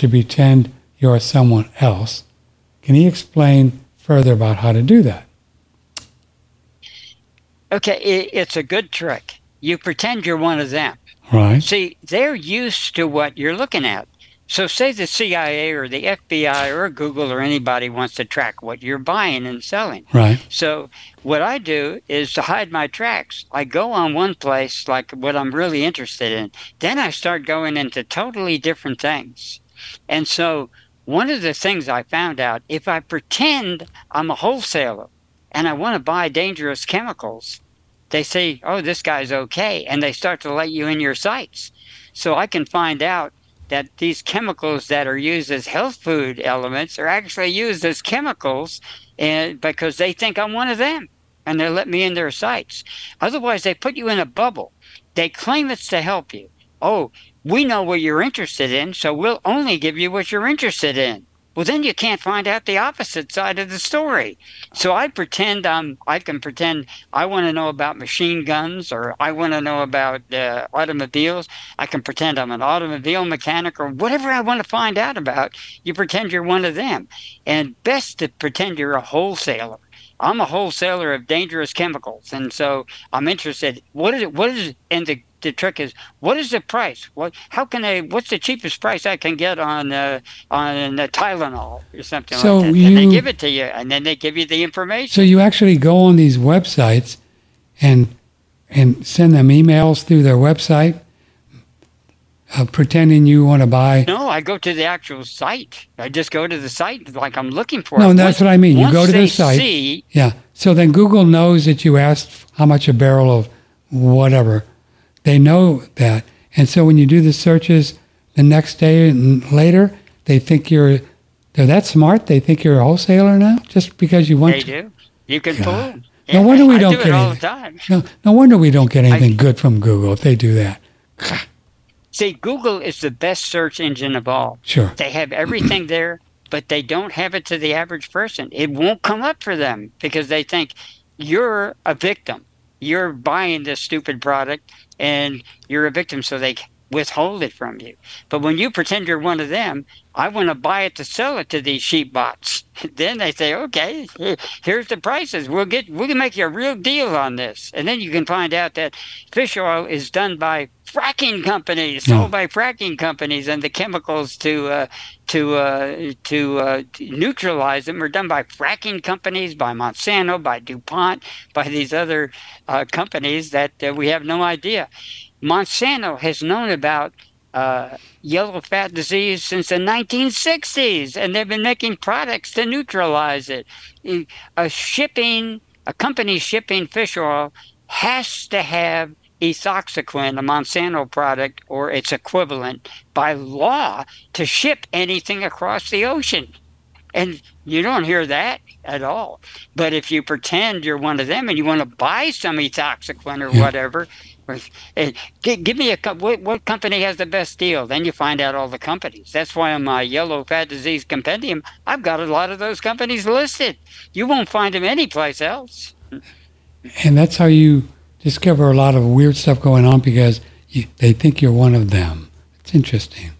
to pretend you're someone else. Can he explain further about how to do that? Okay, it's a good trick. You pretend you're one of them. Right. See, they're used to what you're looking at. So, say the CIA or the FBI or Google or anybody wants to track what you're buying and selling. Right. So, what I do is to hide my tracks. I go on one place, like what I'm really interested in. Then I start going into totally different things. And so, one of the things I found out if I pretend I'm a wholesaler and I want to buy dangerous chemicals, they say, oh, this guy's okay. And they start to let you in your sites. So, I can find out that these chemicals that are used as health food elements are actually used as chemicals and because they think I'm one of them and they let me in their sites. Otherwise, they put you in a bubble. They claim it's to help you. Oh, we know what you're interested in, so we'll only give you what you're interested in well then you can't find out the opposite side of the story so i pretend i'm i can pretend i want to know about machine guns or i want to know about uh, automobiles i can pretend i'm an automobile mechanic or whatever i want to find out about you pretend you're one of them and best to pretend you're a wholesaler I'm a wholesaler of dangerous chemicals, and so I'm interested. What is it? What is it? and the the trick is what is the price? What how can I? What's the cheapest price I can get on uh, on uh, Tylenol or something So like that? you- and they give it to you, and then they give you the information. So you actually go on these websites and and send them emails through their website, uh, pretending you want to buy. no, I go to the actual site. I just go to the site like I'm looking for. No, that's what I mean. You go to the site. See, Yeah. So then Google knows that you asked how much a barrel of whatever. They know that, and so when you do the searches the next day and later, they think you're. They're that smart. They think you're a wholesaler now, just because you want they to. do. You can fool them. No wonder we I don't do get it all the anything. time. No, no wonder we don't get anything good from Google if they do that. See, Google is the best search engine of all. Sure. They have everything there, but they don't have it to the average person. It won't come up for them because they think you're a victim. You're buying this stupid product and you're a victim, so they withhold it from you. But when you pretend you're one of them, I want to buy it to sell it to these sheep bots. then they say, okay, here's the prices. We'll get, we can make you a real deal on this. And then you can find out that fish oil is done by fracking companies, sold by fracking companies, and the chemicals to uh, to uh, to, uh, neutralize them are done by fracking companies, by Monsanto, by DuPont, by these other uh, companies that uh, we have no idea. Monsanto has known about uh, yellow fat disease since the 1960s, and they've been making products to neutralize it. A shipping, a company shipping fish oil has to have ethoxyquin, a Monsanto product, or its equivalent, by law to ship anything across the ocean. And you don't hear that at all. But if you pretend you're one of them and you want to buy some ethoxyquin or Yeah. whatever, gi- give me a what, what company has the best deal? Then you find out all the companies. That's why on my yellow fat disease compendium, I've got a lot of those companies listed. You won't find them anyplace else. And that's how you discover a lot of weird stuff going on because you, they think you're one of them. It's interesting.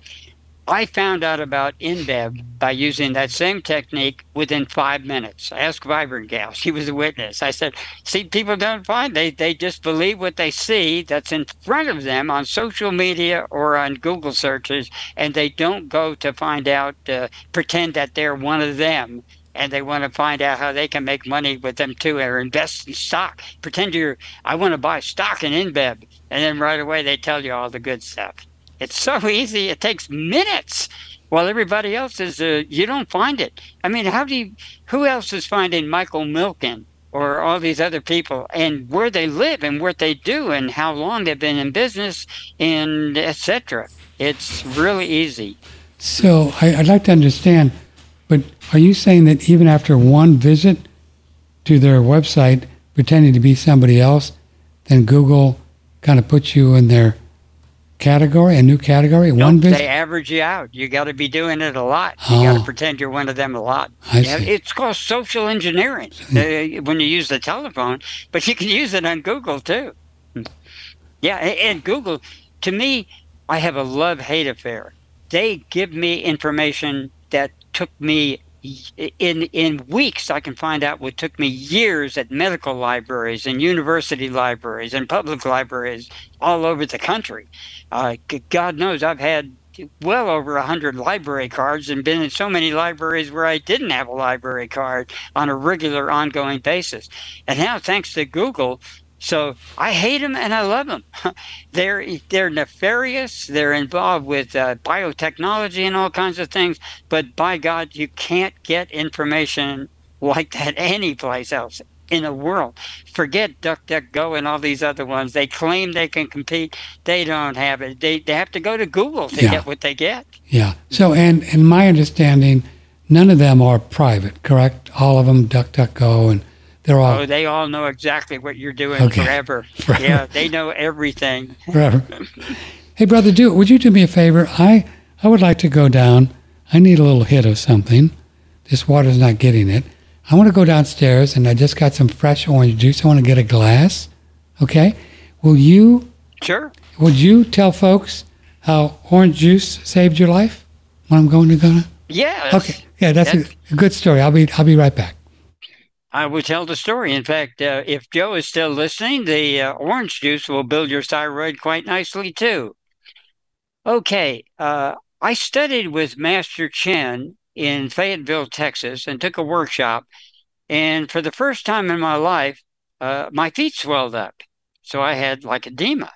I found out about InBev by using that same technique within five minutes. I asked Vibrant Gal, she was a witness. I said, see, people don't find, they, they just believe what they see that's in front of them on social media or on Google searches, and they don't go to find out, uh, pretend that they're one of them. And they want to find out how they can make money with them too, or invest in stock. Pretend you're, I want to buy stock in InBev, and then right away they tell you all the good stuff. It's so easy. It takes minutes. While everybody else is, uh, you don't find it. I mean, how do you? Who else is finding Michael Milken or all these other people and where they live and what they do and how long they've been in business and etc. It's really easy. So I, I'd like to understand, but are you saying that even after one visit to their website, pretending to be somebody else, then Google kind of puts you in their category, a new category, one Nope, they average you out. You got to be doing it a lot. You got Oh. to pretend you're one of them a lot. I see. It's called social engineering uh, when you use the telephone, but you can use it on Google too. Yeah, and Google, to me, I have a love hate affair they give me information that took me in in weeks I can find out what took me years at medical libraries and university libraries and public libraries all over the country. Uh, God knows I've had well over a hundred library cards and been in so many libraries where I didn't have a library card on a regular ongoing basis. And now thanks to Google, so I hate them and I love them. they're they're nefarious. They're involved with uh, biotechnology and all kinds of things. But by God, you can't get information like that anyplace else in the world. Forget DuckDuckGo and all these other ones. They claim they can compete. They don't have it. They, they have to go to Google to yeah. get what they get. Yeah. So, and in my understanding, none of them are private, correct? All of them, DuckDuckGo and they're all. Oh, they all know exactly what you're doing okay. forever. forever. Yeah, they know everything. forever. Hey, brother, do would you do me a favor? I I would like to go down. I need a little hit of something. This water's not getting it. I want to go downstairs, and I just got some fresh orange juice. I want to get a glass. Okay, will you? Sure. Would you tell folks how orange juice saved your life when I'm going to go? Yeah. Okay. Yeah, that's, that's a, a good story. I'll be I'll be right back. I will tell the story. In fact, uh, if Joe is still listening, the uh, orange juice will build your thyroid quite nicely too. Okay, uh, I studied with Master Chen in Fayetteville, Texas, and took a workshop. And for the first time in my life, uh, my feet swelled up. So I had like edema.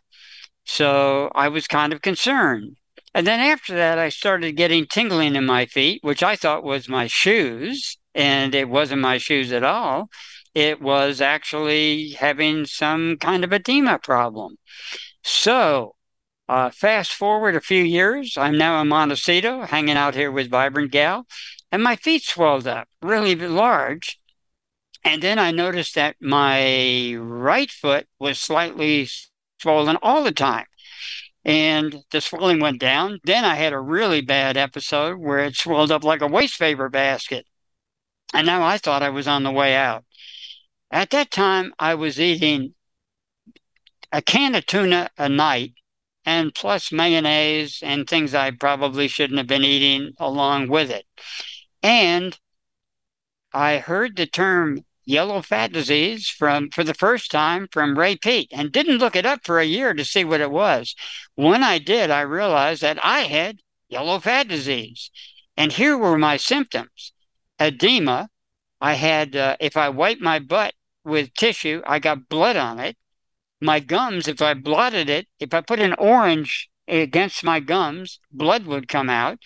So I was kind of concerned. And then after that, I started getting tingling in my feet, which I thought was my shoes and it wasn't my shoes at all. It was actually having some kind of edema problem. So, uh, fast forward a few years, I'm now in Montecito, hanging out here with Vibrant Gal, and my feet swelled up really large. And then I noticed that my right foot was slightly swollen all the time. And the swelling went down. Then I had a really bad episode where it swelled up like a waste paper basket. And now I thought I was on the way out. At that time, I was eating a can of tuna a night and plus mayonnaise and things I probably shouldn't have been eating along with it. And I heard the term yellow fat disease from for the first time from Ray Peat and didn't look it up for a year to see what it was. When I did, I realized that I had yellow fat disease. And here were my symptoms edema. I had, uh, if I wiped my butt with tissue, I got blood on it. My gums, if I blotted it, if I put an orange against my gums, blood would come out.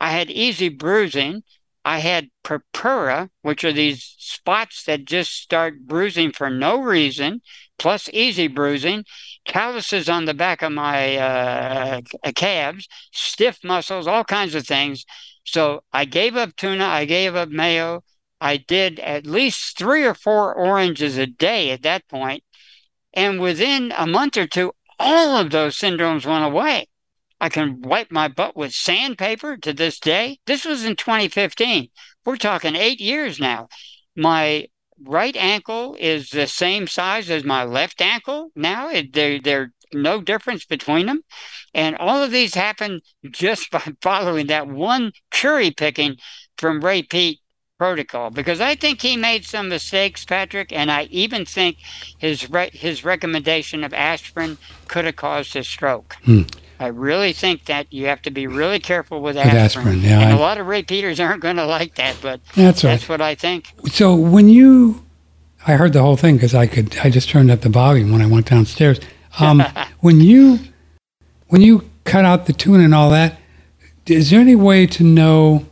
I had easy bruising. I had purpura, which are these spots that just start bruising for no reason, plus easy bruising, calluses on the back of my uh, calves, stiff muscles, all kinds of things. So I gave up tuna, I gave up mayo. I did at least three or four oranges a day at that point, And within a month or two, all of those syndromes went away. I can wipe my butt with sandpaper to this day. This was in 2015. We're talking eight years now. My right ankle is the same size as my left ankle now. They're, they're no difference between them. And all of these happen just by following that one cherry picking from Ray Peat protocol because I think he made some mistakes, Patrick, and I even think his re- his recommendation of aspirin could have caused his stroke. Hmm. I really think that you have to be really careful with aspirin. With aspirin yeah, and I, a lot of repeaters aren't going to like that, but that's, that's right. what I think. So when you, I heard the whole thing because I could, I just turned up the volume when I went downstairs. Um, when you when you cut out the tuna and all that, is there any way to know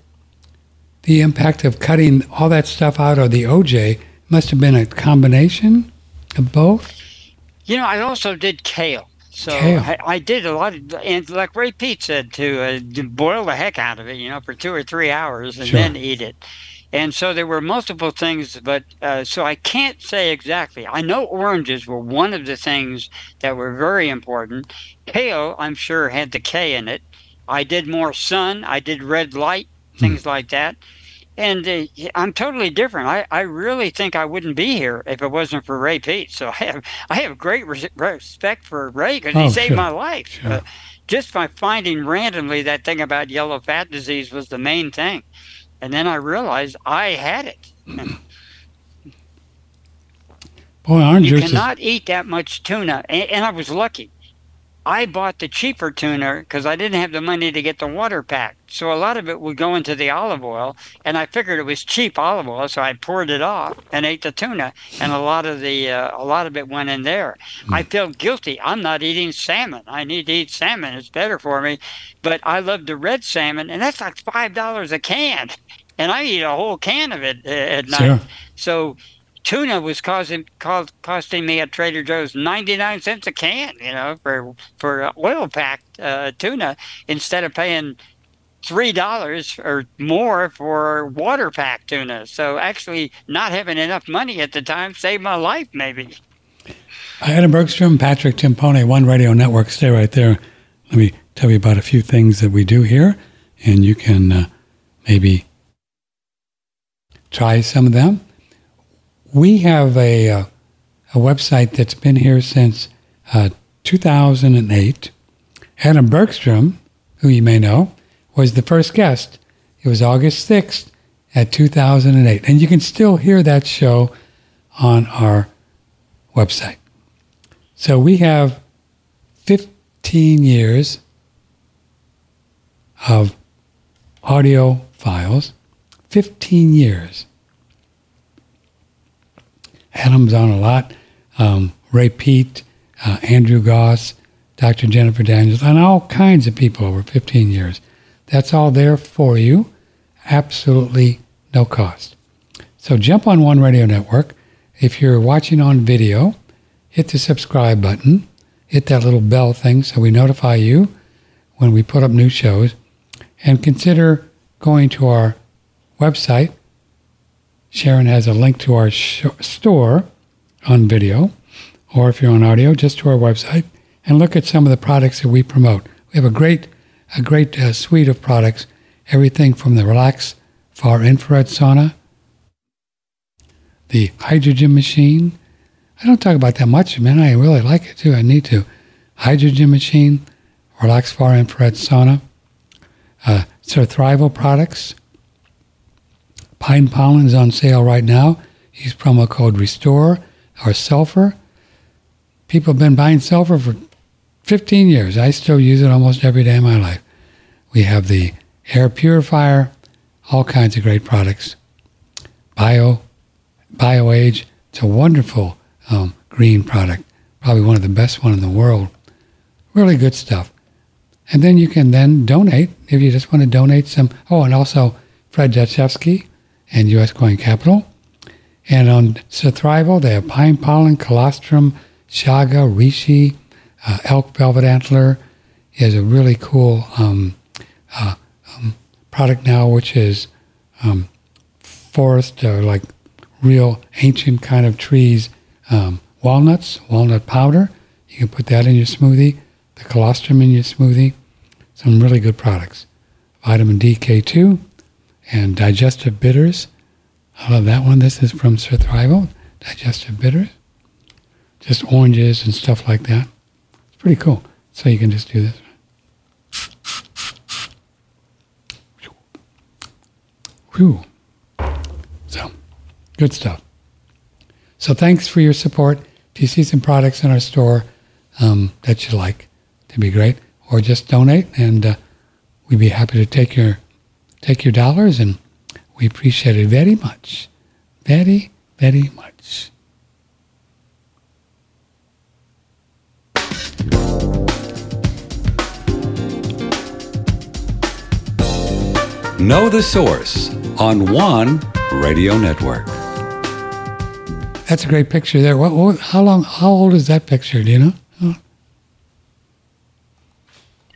the impact of cutting all that stuff out of the OJ? Must have been a combination of both. You know, I also did kale. So I, I, did a lot of, and like Ray Peat said, to uh, boil the heck out of it, you know, for two or three hours and sure. then eat it. And so there were multiple things, but uh, so I can't say exactly. I know oranges were one of the things that were very important. Kale, I'm sure, had the K in it. I did more sun, I did red light, things hmm. like that. And uh, I'm totally different. I, I really think I wouldn't be here if it wasn't for Ray Peat. So I have I have great res- respect for Ray because he oh, saved sure. my life. Sure. Uh, just by finding randomly that thing about yellow fat disease was the main thing. And then I realized I had it. Boy, orange you is- cannot eat that much tuna. And, and I was lucky. I bought the cheaper tuna because I didn't have the money to get the water pack. So a lot of it would go into the olive oil, and I figured it was cheap olive oil, so I poured it off and ate the tuna, and a lot of the uh, a lot of it went in there. I feel guilty. I'm not eating salmon. I need to eat salmon. It's better for me, but I love the red salmon, and that's like five dollars a can, and I eat a whole can of it uh, at night. Sure. So tuna was causing cost, costing me at Trader Joe's 99 cents a can, you know, for for oil packed uh, tuna instead of paying three dollars or more for water packed tuna. So actually, not having enough money at the time saved my life, maybe. Atom Bergstrom, Patrick Timpone, One Radio Network. Stay right there. Let me tell you about a few things that we do here, and you can uh, maybe try some of them. We have a, uh, a website that's been here since uh, 2008. Atom Bergstrom, who you may know, was the first guest. It was August 6th at 2008. And you can still hear that show on our website. So we have 15 years of audio files, 15 years. Atom's on a lot. Um, Ray Peat, uh, Andrew Goss, Dr. Jennifer Daniels, and all kinds of people over 15 years. That's all there for you, absolutely no cost. So jump on One Radio Network. If you're watching on video, hit the subscribe button, hit that little bell thing so we notify you when we put up new shows, and consider going to our website. Sharon has a link to our sh- store on video, or if you're on audio, just to our website, and look at some of the products that we promote. We have a great, a great uh, suite of products, everything from the Relax Far Infrared Sauna, the hydrogen machine. I don't talk about that much, man. I really like it too. I need to. Hydrogen machine, Relax Far Infrared Sauna, uh, Surthrival products. Pine pollen is on sale right now. Use promo code RESTORE or sulfur. People have been buying sulfur for 15 years. I still use it almost every day of my life. We have the air purifier, all kinds of great products. Bio, BioAge, it's a wonderful um, green product, probably one of the best one in the world. Really good stuff. And then you can then donate if you just want to donate some. Oh, and also Fred Jachewski and U.S. Coin Capital. And on Surthrival, they have pine pollen, colostrum, chaga, reishi, uh, elk velvet antler. He has a really cool um, uh, um, product now, which is um, forest, uh, like real ancient kind of trees, um, walnuts, walnut powder. You can put that in your smoothie, the colostrum in your smoothie. Some really good products. Vitamin D, K2, and digestive bitters. I love that one. This is from Surthrival, digestive bitters. Just oranges and stuff like that. It's pretty cool. So you can just do this. Whew. So, good stuff. So thanks for your support. If you see some products in our store um, that you like, it'd be great. Or just donate, and uh, we'd be happy to take your take your dollars, and we appreciate it very much, very very much. Know the Source on One Radio Network. That's a great picture there. What, what, how long? How old is that picture? Do you know?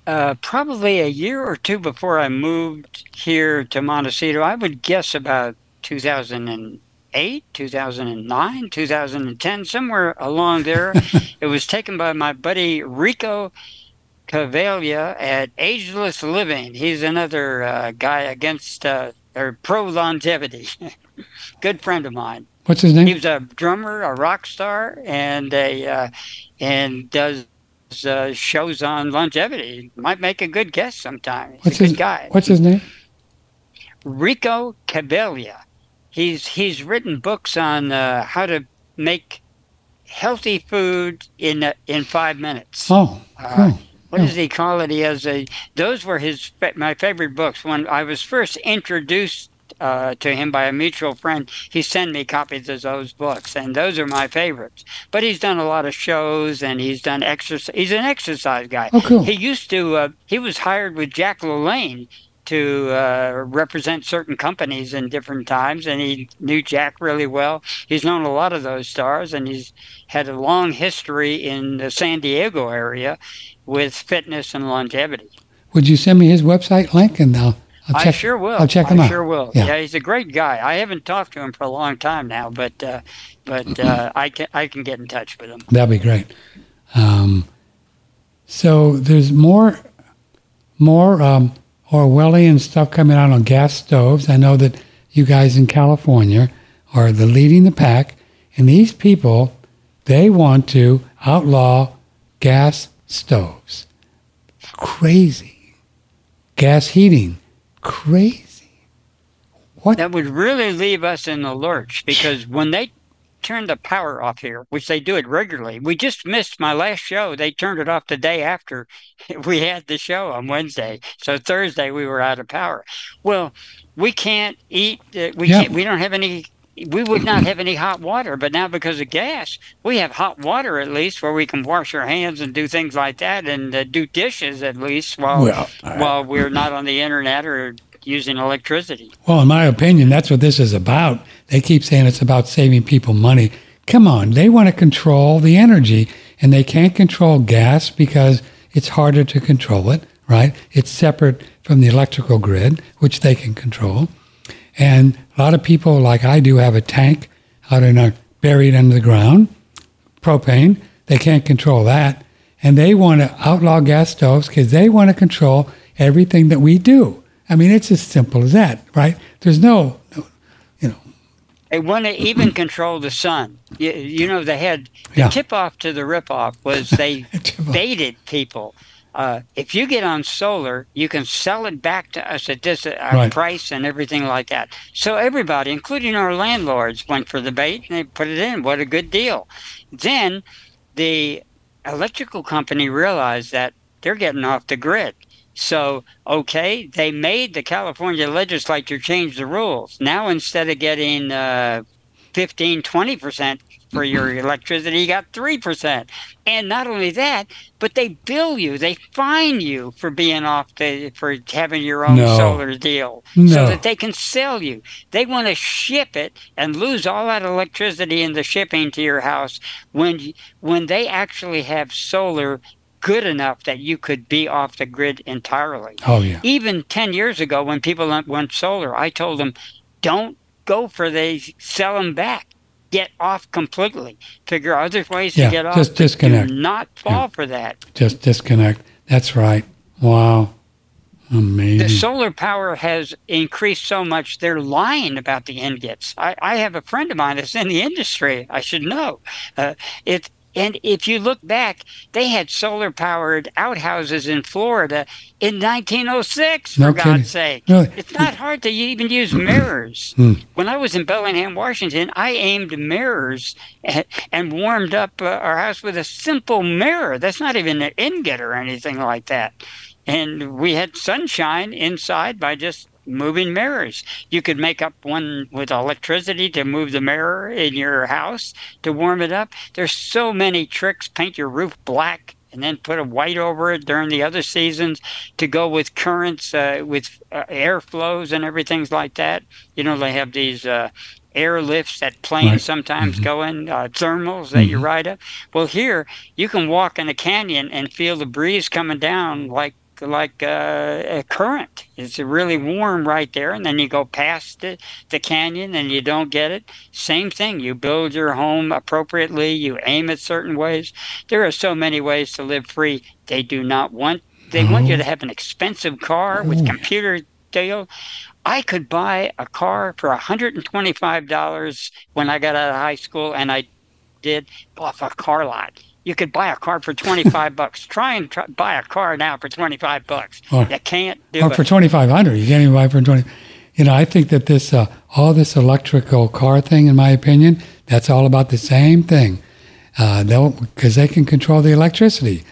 Uh, probably a year or two before I moved here to Montecito. I would guess about 2008, 2009, 2010, somewhere along there. it was taken by my buddy Rico Cavalia at Ageless Living. He's another uh, guy against uh, or pro longevity. Good friend of mine. What's his name? He was a drummer, a rock star, and a uh, and does uh, shows on longevity. Might make a good guest sometime. He's What's a good his guy. What's his name? Rico Cavaglia. He's he's written books on uh, how to make healthy food in uh, in five minutes. Oh, Uh, cool. What does he call it? He has a. Those were his my favorite books. When I was first introduced uh, to him by a mutual friend, he sent me copies of those books, and those are my favorites. But he's done a lot of shows, and he's done exercise. He's an exercise guy. Oh, cool. He used to. Uh, he was hired with Jack LaLanne to uh, represent certain companies in different times, and he knew Jack really well. He's known a lot of those stars, and he's had a long history in the San Diego area with fitness and longevity. Would you send me his website link and I'll, I'll check. I sure will. I'll check him I out. sure will. Yeah. Yeah. he's a great guy. I haven't talked to him for a long time now, but uh, but uh, I can I can get in touch with him. That'd be great. Um, so there's more, more um, Orwellian stuff coming out on gas stoves. I know that you guys in California are the leading the pack, and these people, they want to outlaw gas stoves. Crazy. Gas heating. Crazy. What? That would really leave us in the lurch because when they turn the power off here, which they do it regularly, we just missed my last show. They turned it off the day after we had the show on Wednesday. So Thursday we were out of power. Well, we can't eat. Uh, we Yeah. can't. We don't have any. We would not have any hot water, but now because of gas, we have hot water at least where we can wash our hands and do things like that, and uh, do dishes at least while Well, I- while we're not on the internet or using electricity. Well, in my opinion, that's what this is about. They keep saying it's about saving people money. Come on, they want to control the energy, and they can't control gas because it's harder to control it, right? It's separate from the electrical grid, which they can control. And a lot of people, like I do, have a tank out in our buried under the ground, propane. They can't control that. And they want to outlaw gas stoves because they want to control everything that we do. I mean, it's as simple as that, right? There's no, no you know, They want to even control the sun. You, you know, they had the Yeah. tip off to the rip off was they baited people. Uh, if you get on solar, you can sell it back to us at this uh, Right. price and everything like that. So everybody, including our landlords, went for the bait and they put it in. What a good deal! Then the electrical company realized that they're getting off the grid. So, okay, they made the California legislature change the rules. Now, instead of getting uh, 15, 20% for your electricity, you got 3%. And not only that, but they bill you, they fine you for being off the, for having your own No. solar deal No. so that they can sell you. They want to ship it and lose all that electricity in the shipping to your house when, you- when they actually have solar good enough that you could be off the grid entirely oh yeah, even 10 years ago when people went- went solar i told them don't go for they sell them back get off completely figure other ways Yeah, to get off just disconnect. do not fall for that just disconnect. That's right. Wow, Amazing. the solar power has increased so much they're lying about the ingots i, I have a friend of mine that's in the industry i should know uh, it and if you look back, they had solar powered outhouses in Florida in 1906, for No kidding. God's sake. Really? It's not hard to even use mirrors. Hmm. When I was in Bellingham, Washington, I aimed mirrors and, and warmed up uh, our house with a simple mirror. That's not even an ingot or anything like that. And we had sunshine inside by just moving mirrors. You could make up one with electricity to move the mirror in your house to warm it up. There's so many tricks. Paint your roof black and then put a white over it during the other seasons to go with currents, uh, with uh, air flows and everything like that. You know, they have these uh, air lifts that planes Right. sometimes go in, uh, thermals that you ride up. Well, here you can walk in a canyon and feel the breeze coming down like like uh, a current. It's really warm right there, and then you go past the, the canyon and you don't get it. Same thing. You build your home appropriately. You aim it certain ways. There are so many ways to live free. They do not want. They want you to have an expensive car with Oh. computer deal. I could buy a car for $125 when I got out of high school, and I did off a car lot. You could buy a car for 25 bucks. Try and try, buy a car now for 25 bucks. Or- you can't do or it. for 2500 you can't even buy for 20 you know i think that this uh, all this electrical car thing in my opinion that's all about the same thing uh, they'll because they can control the electricity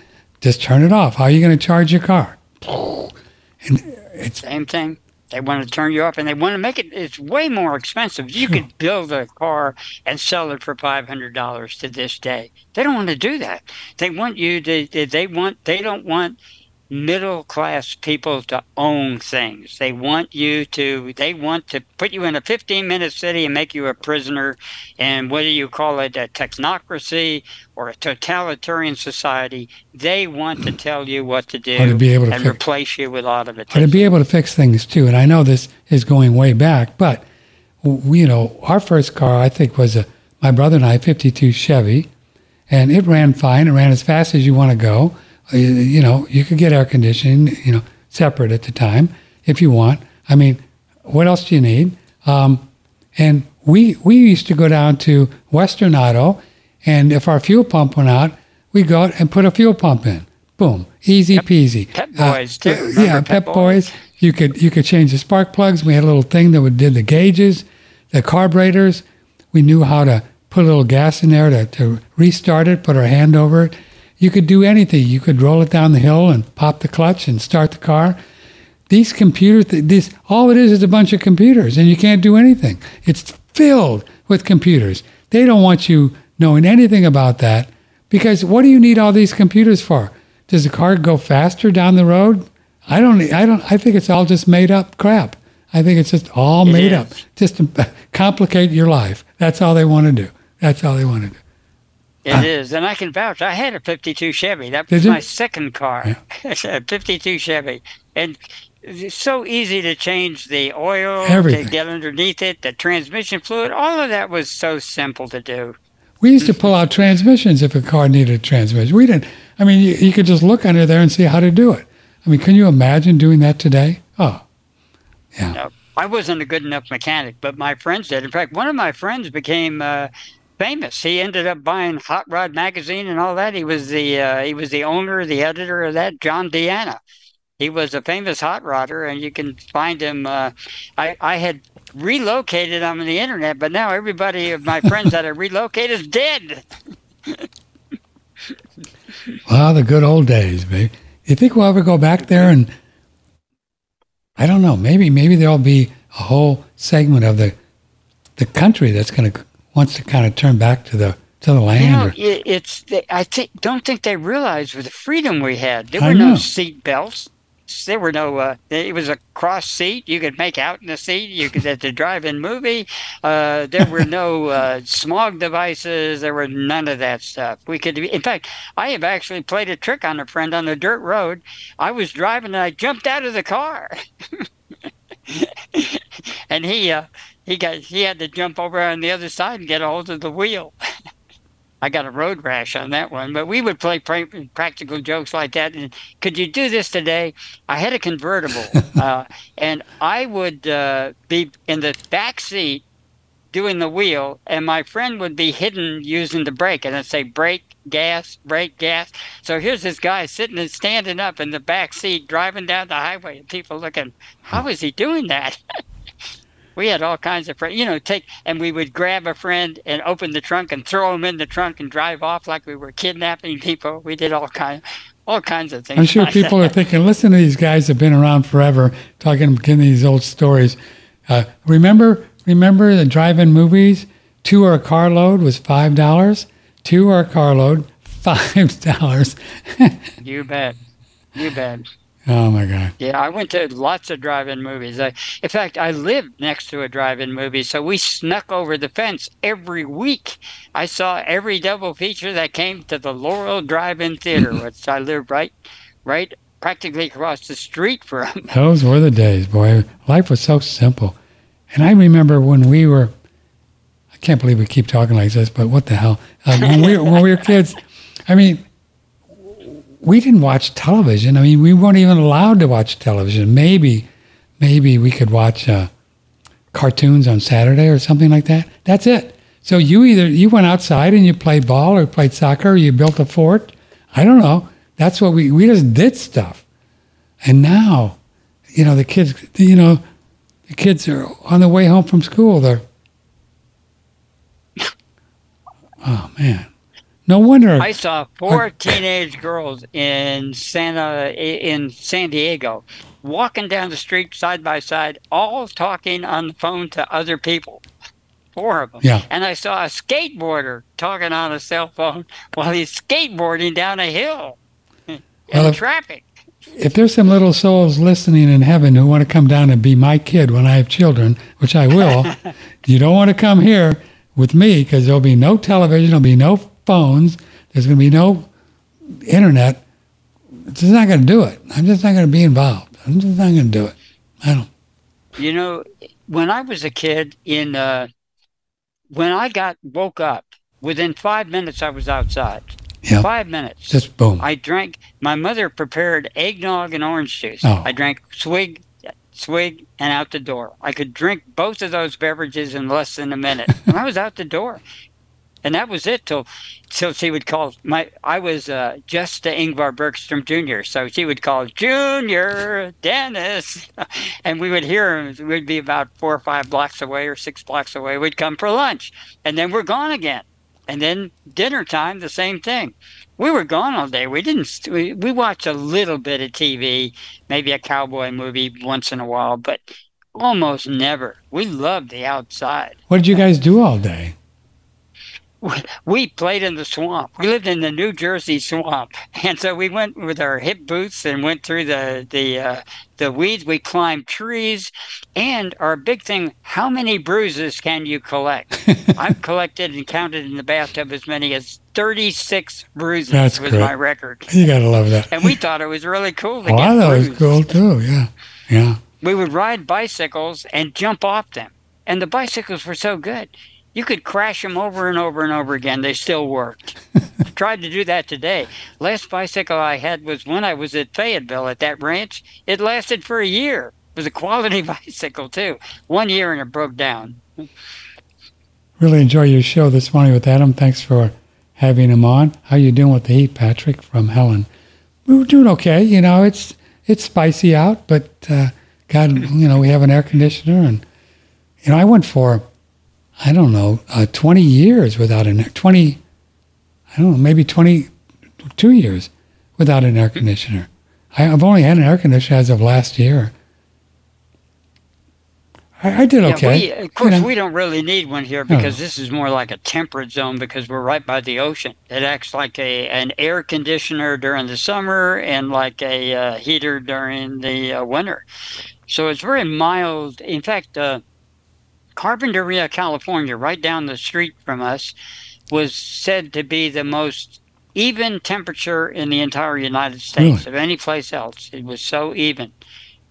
just turn it off how are you going to charge your car and it's Same thing. They want to turn you off and they want to make it, it's way more expensive. You could build a car and sell it for $500 to this day. They don't want to do that. They want you to, they want, they don't want middle class people to own things. They want you to, they want to put you in a 15 minute city and make you a prisoner. And whether you call it a technocracy or a totalitarian society, they want to tell you what to do to be able to and fix- replace you with automatic. or to be able to fix things too and i know this is going way back but you know our first car i think was a my brother and i 52 chevy and it ran fine it ran as fast as you want to go you, you know you could get air conditioning you know separate at the time if you want. I mean what else do you need? Um, and we we used to go down to western auto and if our fuel pump went out we go out and put a fuel pump in. Boom. Easy peasy. Pep Uh, Boys, too. uh, Remember yeah Pep pep boys? You could you could change the spark plugs. We had a little thing that would did the gauges the carburetors. We knew how to put a little gas in there to, to restart it put our hand over it you could do anything. You could roll it down the hill and pop the clutch and start the car. These computers th- this all it is is a bunch of computers and you can't do anything. It's filled with computers. They don't want you knowing anything about that because what do you need all these computers for? Does the car go faster down the road? I don't i don't i think it's all just made up crap. I think it's just all It made is. up. Just to complicate your life. That's all they want to do. That's all they want to do It is, and I can vouch. I had a '52 Chevy. That was my second car. a '52 Chevy, and it's so easy to change the oil, Everything. to get underneath it, the transmission fluid. All of that was so simple to do. We used to pull out transmissions if a car needed a transmission. We didn't. I mean, you, you could just look under there and see how to do it. I mean, can you imagine doing that today? Oh, yeah. No, I wasn't a good enough mechanic, but my friends did. In fact, one of my friends became uh, famous. He ended up buying Hot Rod magazine and all that. He was the uh, he was the owner, the editor of that. John Deanna. He was a famous hot rodder, and you can find him. Uh, I I had relocated him on the internet, but now everybody of my friends that I relocated is dead. Well, the good old days, baby. You think we'll ever go back there? And I don't know. Maybe maybe there'll be a whole segment of the the country that's going to wants to kind of turn back to the to the You land. know, or, it, it's they, I think don't think they realized with the freedom we had. There were no seat belts. There were no. Uh, it was a cross seat. You could make out in the seat. You could at the drive-in movie. Uh, there were no uh, smog devices. There were none of that stuff. We could. In fact, I have actually played a trick on a friend on a dirt road. I was driving and I jumped out of the car, and he uh, he got he had to jump over on the other side and get a hold of the wheel. I got a road rash on that one, but we would play pra- practical jokes like that. And could you do this today? I had a convertible, uh, and I would uh, be in the back seat doing the wheel, and my friend would be hidden using the brake, and I'd say brake, gas, brake, gas. So here's this guy sitting and standing up in the back seat, driving down the highway, and people looking, how is he doing that? we had all kinds of friends, you know, take, and we would grab a friend and open the trunk and throw him in the trunk and drive off like we were kidnapping people. We did all kinds, all kinds of things. I'm sure like people that. are thinking, listen to these guys have been around forever, talking, getting these old stories. Uh, remember, remember the drive-in movies? Two or a carload was five dollars. Two or a carload, five dollars. You bet. You bet. Oh my God! Yeah, I went to lots of drive-in movies. I, in fact, I lived next to a drive-in movie, so we snuck over the fence every week. I saw every double feature that came to the Laurel Drive-In Theater, which I lived right, right, practically across the street from. Those were the days, boy. Life was so simple. And I remember when we were, I can't believe we keep talking like this, but what the hell? Uh, when, we, when we were kids, I mean, we didn't watch television. I mean, we weren't even allowed to watch television. Maybe, maybe we could watch uh, cartoons on Saturday or something like that. That's it. So you either you went outside and you played ball or played soccer or you built a fort. I don't know. That's what we we just did stuff. And now, you know, the kids you know, the kids are on the way home from school, they're Oh man. No wonder I saw four teenage girls in Santa in San Diego walking down the street side by side, all talking on the phone to other people. Four of them. Yeah. And I saw a skateboarder talking on a cell phone while he's skateboarding down a hill in Well, if- traffic. if there's some little souls listening in heaven who want to come down and be my kid when I have children, which I will, you don't want to come here with me because there'll be no television, there'll be no phones, there's going to be no internet. It's just not going to do it. I'm just not going to be involved. I'm just not going to do it. I don't. You know, when I was a kid, in uh, when I got woke up, within five minutes I was outside. Yeah. Five minutes. Just boom. I drank. My mother prepared eggnog and orange juice. Oh. I drank swig, swig, and out the door. I could drink both of those beverages in less than a minute, and I was out the door. And that was it till, till she would call my. I was uh, just to Ingvar Bergstrom Jr. So she would call Junior Dennis, and we would hear him. We'd be about four or five blocks away or six blocks away. We'd come for lunch, and then we're gone again. And then dinner time, the same thing. We were gone all day. We didn't. We, we watched a little bit of TV, maybe a cowboy movie once in a while, but almost never. We loved the outside. What did you guys do all day? We- played in the swamp. We lived in the New Jersey swamp, and so we went with our hip boots and went through the the uh, the weeds. We climbed trees, and our big thing: how many bruises can you collect? I've collected and counted in the bathtub as many as thirty six bruises. That's was great. my record, You got to love that. and we thought it was really cool to Oh, get I thought it was cool too. Yeah. Yeah. We would ride bicycles and jump off them, and the bicycles were so good. You could crash them over and over and over again. They still worked. Tried to do that today. Last bicycle I had was when I was at Fayetteville at that ranch. It lasted for a year. It was a quality bicycle too. One year and it broke down. Really enjoy your show this morning with Atom. Thanks for having him on. How you doing with the heat, Patrick from Helen? We were doing okay. You know, it's it's spicy out, but uh, God, you know, we have an air conditioner, and you know, I went for I don't know uh, twenty years without an air twenty. I don't know, maybe twenty two years without an air conditioner. I, I've only had an air conditioner as of last year. I, I did okay. We, of course, You know. we don't really need one here because this is more like a temperate zone because we're right by the ocean. It acts like a an air conditioner during the summer and like a uh, heater during the uh, winter. So it's very mild. In fact, uh, Carpinteria, California, right down the street from us, was said to be the most even temperature in the entire United States of any place else. It was so even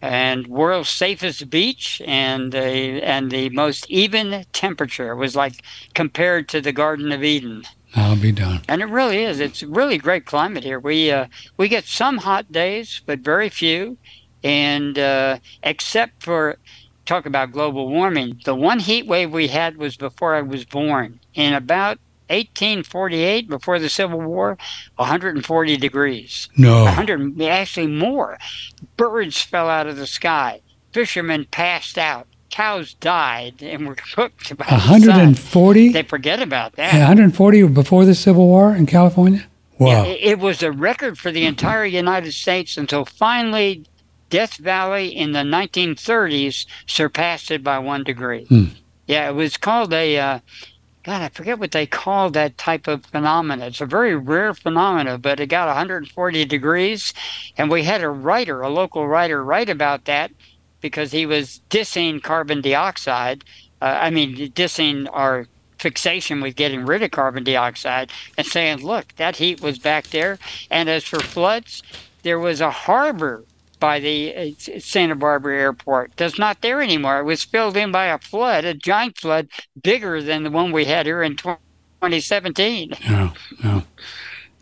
and world's safest beach and the and the most even temperature It was like compared to the Garden of Eden. I'll be done. And it really is. It's really great climate here. We uh, we get some hot days, but very few. And uh, except for talk about global warming, the one heat wave we had was before I was born. In about 1848, before the Civil War, 140 degrees. No. 100, actually more. Birds fell out of the sky. Fishermen passed out. Cows died and were cooked by the sun. 140? They forget about that. Yeah, 140 before the Civil War in California? Wow. Yeah, it was a record for the entire United States until finally Death Valley in the 1930s surpassed it by one degree. Hmm. Yeah, it was called a, uh, God, I forget what they call that type of phenomena. It's a very rare phenomena, but it got 140 degrees. And we had a writer, a local writer, write about that because he was dissing carbon dioxide. Uh, I mean, dissing our fixation with getting rid of carbon dioxide and saying, look, that heat was back there. And as for floods, there was a harbor by the uh, Santa Barbara airport that's not there anymore. It was filled in by a flood, a giant flood bigger than the one we had here in 2017. No, no.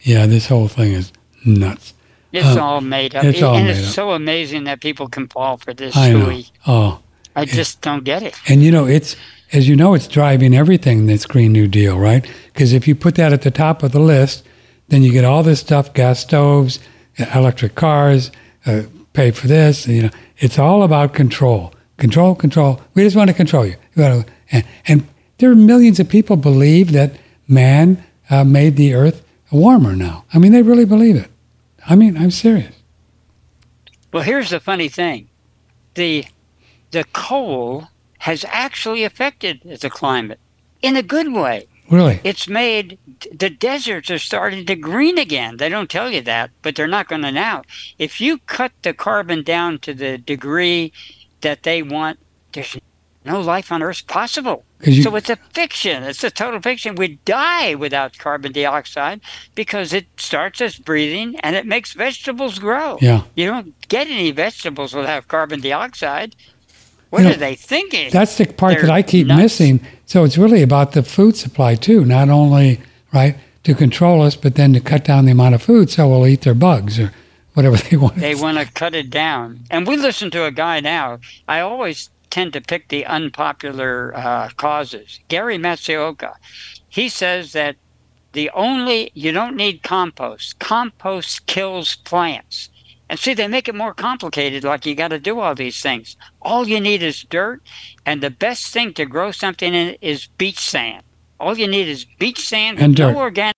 Yeah, this whole thing is nuts. It's Uh, all made up. it's all and made it's up. so amazing that people can fall for this I know. hooey. Oh, I just don't get it. And you know, it's as you know, it's driving everything this Green New Deal, right? Because if you put that at the top of the list, then you get all this stuff: gas stoves, electric cars, uh, pay for this. And, You know, it's all about control, control, control. We just want to control you. to, and, and there are millions of people believe that man uh, made the earth warmer now. I mean, they really believe it. I mean, I'm serious. Well, here's the funny thing: the the coal has actually affected the climate in a good way. Really? It's made the deserts are starting to green again. They don't tell you that, but they're not going to now. If you cut the carbon down to the degree that they want, there's no life on Earth possible. You, so it's a fiction. It's a total fiction. We die without carbon dioxide because it starts us breathing and it makes vegetables grow. Yeah. You don't get any vegetables without carbon dioxide. What you know, are they thinking? That's the part They're that I keep nuts. missing. So it's really about the food supply too, not only right to control us, but then to cut down the amount of food so we'll eat their bugs or whatever they want. They want to cut it down. And we listen to a guy now. I always tend to pick the unpopular uh, causes. Gary Matsuoka, he says that the only, you don't need compost. Compost kills plants. And see, they make it more complicated, like you got to do all these things. All you need is dirt, and the best thing to grow something in is beach sand. All you need is beach sand and dirt. no organic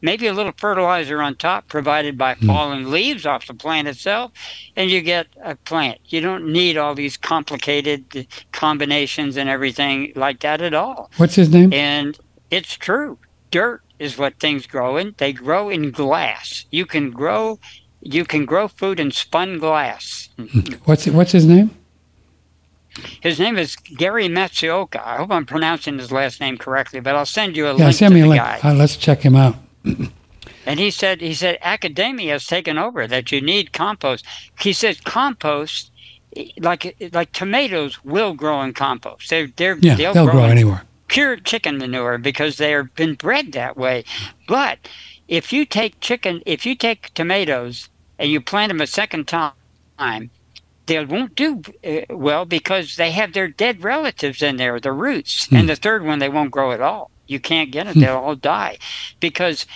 maybe a little fertilizer on top provided by mm. fallen leaves off the plant itself, and you get a plant. You don't need all these complicated combinations and everything like that at all. What's his name? And it's true. Dirt is what things grow in. They grow in glass. You can grow you can grow food in spun glass. Hmm. What's what's his name? His name is Gary Matsuoka. I hope I'm pronouncing his last name correctly, but I'll send you a yeah, link send to me the a link. Uh, let's check him out. and he said he said academia has taken over that you need compost. He says compost like like tomatoes will grow in compost. They're, they're yeah, they'll, they'll grow, grow anywhere. Pure chicken manure because they've been bred that way. But if you take chicken, if you take tomatoes and you plant them a second time, they won't do uh, well because they have their dead relatives in there, the roots. Hmm. And the third one, they won't grow at all. You can't get it; hmm. they'll all die because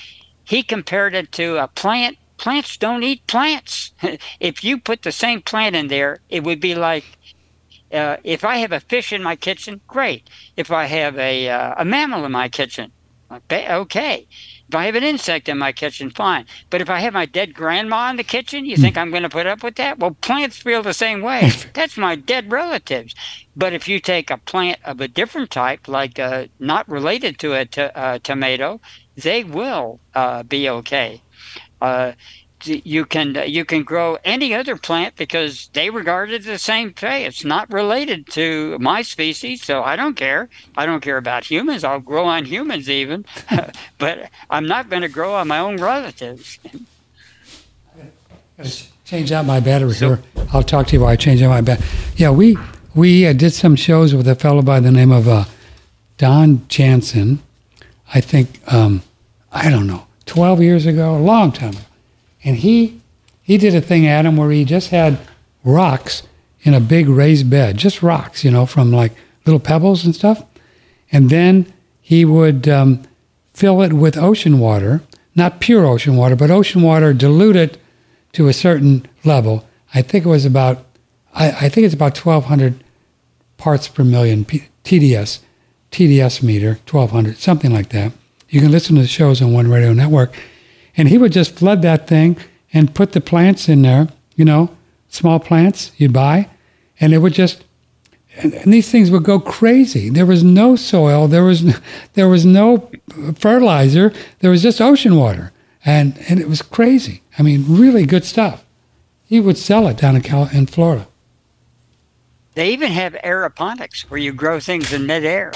he compared it to a plant. Plants don't eat plants. if you put the same plant in there, it would be like uh, if I have a fish in my kitchen, great. If I have a, uh, a mammal in my kitchen, okay. If I have an insect in my kitchen, fine. But if I have my dead grandma in the kitchen, you think I'm going to put up with that? Well, plants feel the same way. That's my dead relatives. But if you take a plant of a different type, like uh, not related to a t- uh, tomato, they will uh, be okay. Uh, you can you can grow any other plant because they regard it the same way. It's not related to my species, so I don't care. I don't care about humans. I'll grow on humans even, but I'm not going to grow on my own relatives. Change out my battery so, here. I'll talk to you while I change out my battery. Yeah, we we uh, did some shows with a fellow by the name of uh, Don Jansen. I think um, I don't know, twelve years ago, a long time ago and he he did a thing, Atom, where he just had rocks in a big raised bed, just rocks, you know, from like little pebbles and stuff. And then he would um, fill it with ocean water, not pure ocean water, but ocean water diluted to a certain level. I think it was about, I, I think it's about 1,200 parts per million P- TDS, TDS meter, 1,200, something like that. You can listen to the shows on One Radio Network and he would just flood that thing and put the plants in there, you know, small plants you'd buy, and it would just and, and, these things would go crazy. There was no soil, there was there was no fertilizer, there was just ocean water, and and it was crazy. I mean, really good stuff. He would sell it down in Cal- in Florida. They even have aeroponics where you grow things in midair.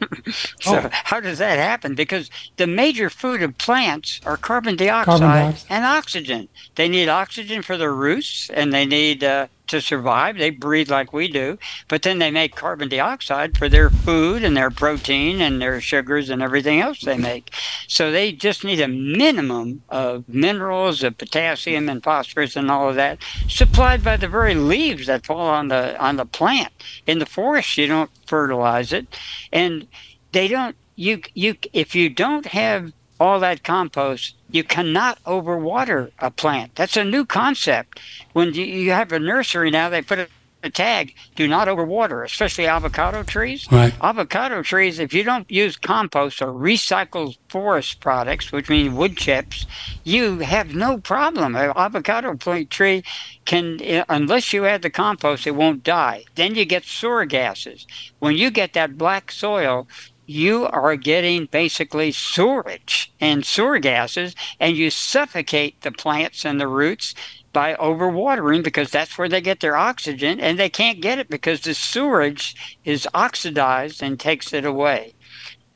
so Oh. how does that happen? Because the major food of plants are carbon dioxide, Carbon dioxide. and oxygen. They need oxygen for their roots, and they need uh, to survive. They breathe like we do, but then they make carbon dioxide for their food and their protein and their sugars and everything else they make. So they just need a minimum of minerals, of potassium and phosphorus and all of that, supplied by the very leaves that fall on the on the plant. In the forest, you don't fertilize it, and they don't. You you if you don't have all that compost, you cannot overwater a plant. That's a new concept. When you, you have a nursery now, they put a, tag: "Do not overwater," especially avocado trees. Right. Avocado trees, if you don't use compost or recycled forest products, which means wood chips, you have no problem. An avocado tree can, uh, unless you add the compost, it won't die. Then you get sewer gases. When you get that black soil, you are getting basically sewage and sewer gases, and you suffocate the plants and the roots by overwatering because that's where they get their oxygen, and they can't get it because the sewage is oxidized and takes it away.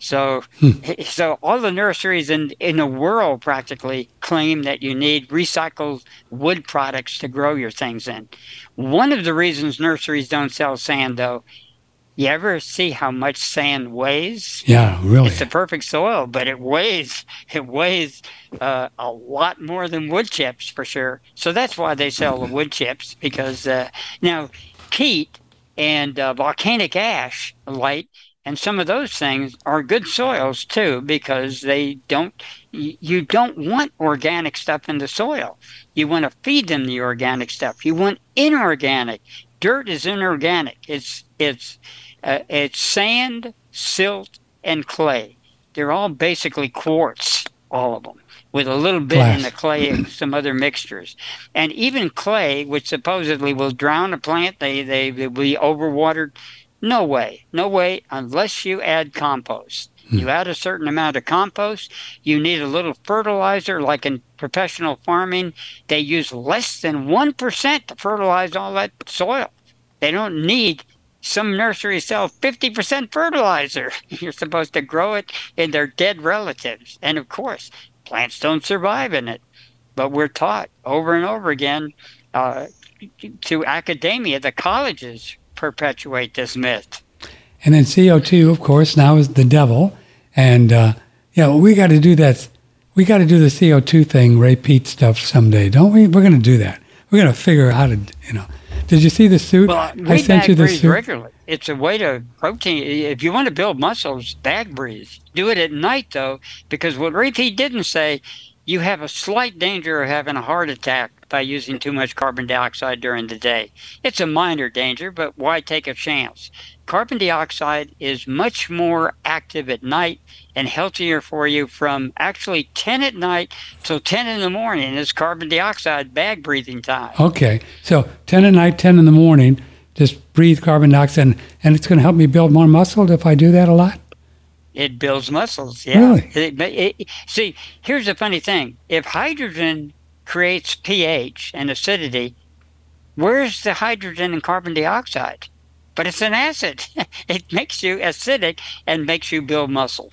So, hmm. so all the nurseries in in the world practically claim that you need recycled wood products to grow your things in. One of the reasons nurseries don't sell sand, though, you ever see how much sand weighs? Yeah, really. It's the perfect soil, but it weighs it weighs uh, a lot more than wood chips for sure. So that's why they sell the wood chips because uh, now peat and uh, volcanic ash light and some of those things are good soils too because they don't you don't want organic stuff in the soil. You want to feed them the organic stuff. You want inorganic. Dirt is inorganic. It's it's uh, it's sand, silt, and clay. They're all basically quartz, all of them, with a little bit in the clay and some other mixtures. And even clay, which supposedly will drown a plant, they, they, they will be overwatered. No way, no way, unless you add compost. You add a certain amount of compost, you need a little fertilizer, like in professional farming, they use less than 1% to fertilize all that soil. They don't need some nurseries sell 50% fertilizer. You're supposed to grow it in their dead relatives. And of course, plants don't survive in it. But we're taught over and over again uh, to academia, the colleges perpetuate this myth. And then CO2, of course, now is the devil. And uh, yeah, we got to do that. We got to do the CO2 thing, Peat stuff someday, don't we? We're going to do that. We're going to figure out how to, you know. Did you see the suit? Well, we I sent bag you the suit. regularly. It's a way to protein. If you want to build muscles, bag breathe. Do it at night though, because what Peat didn't say, you have a slight danger of having a heart attack by using too much carbon dioxide during the day. It's a minor danger, but why take a chance? Carbon dioxide is much more active at night and healthier for you from actually 10 at night till 10 in the morning is carbon dioxide bag breathing time. Okay. So 10 at night, 10 in the morning, just breathe carbon dioxide. And, and it's going to help me build more muscle if I do that a lot? It builds muscles. Yeah. Really? It- it- see, here's the funny thing: if hydrogen creates pH and acidity, where's the hydrogen and carbon dioxide? But it's an acid. it makes you acidic and makes you build muscle.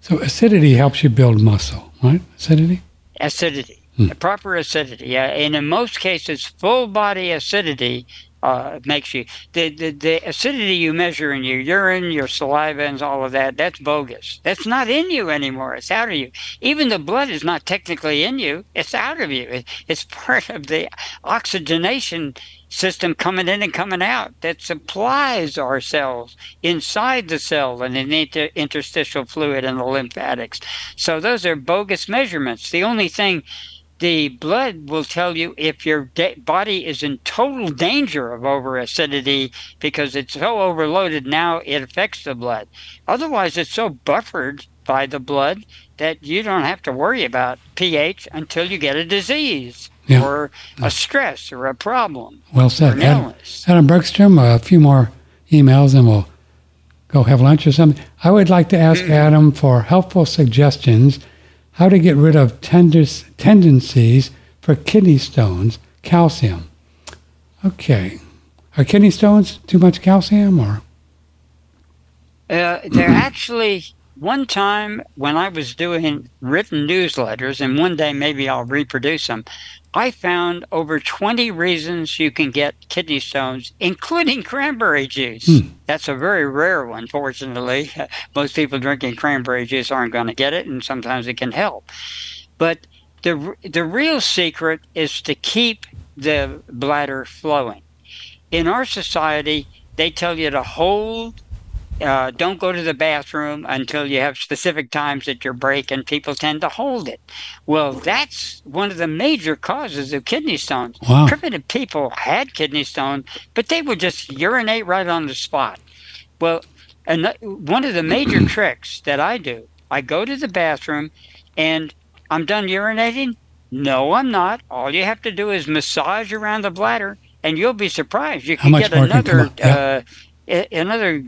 So acidity helps you build muscle, right? Acidity? Acidity, Hmm. proper acidity. Yeah, and in most cases, full body acidity uh, makes you the, the the acidity you measure in your urine, your saliva, and all of that. That's bogus. That's not in you anymore. It's out of you. Even the blood is not technically in you. It's out of you. It, it's part of the oxygenation system coming in and coming out that supplies our cells inside the cell and in the inter- interstitial fluid and the lymphatics. So those are bogus measurements. The only thing the blood will tell you if your da- body is in total danger of over acidity because it's so overloaded now it affects the blood. Otherwise, it's so buffered by the blood that you don't have to worry about pH until you get a disease Yeah. or a stress or a problem Well said. Atom, illness. Atom Bergstrom, a few more emails and we'll go have lunch or something. I would like to ask mm-hmm. Atom for helpful suggestions how to get rid of tenders, tendencies for kidney stones, calcium. Okay. Are kidney stones too much calcium or? Uh, they're actually one time when I was doing written newsletters, and one day maybe I'll reproduce them. I found over 20 reasons you can get kidney stones, including cranberry juice. Hmm. That's a very rare one, fortunately. Most people drinking cranberry juice aren't going to get it, and sometimes it can help. But the, the real secret is to keep the bladder flowing. In our society, they tell you to hold uh, don't go to the bathroom until you have specific times at your break, and people tend to hold it. Well, that's one of the major causes of kidney stones. Wow. Primitive people had kidney stones, but they would just urinate right on the spot. Well, and one of the major tricks that I do, I go to the bathroom and I'm done urinating. No, I'm not. All you have to do is massage around the bladder, and you'll be surprised. You can get can another? Yeah. uh, another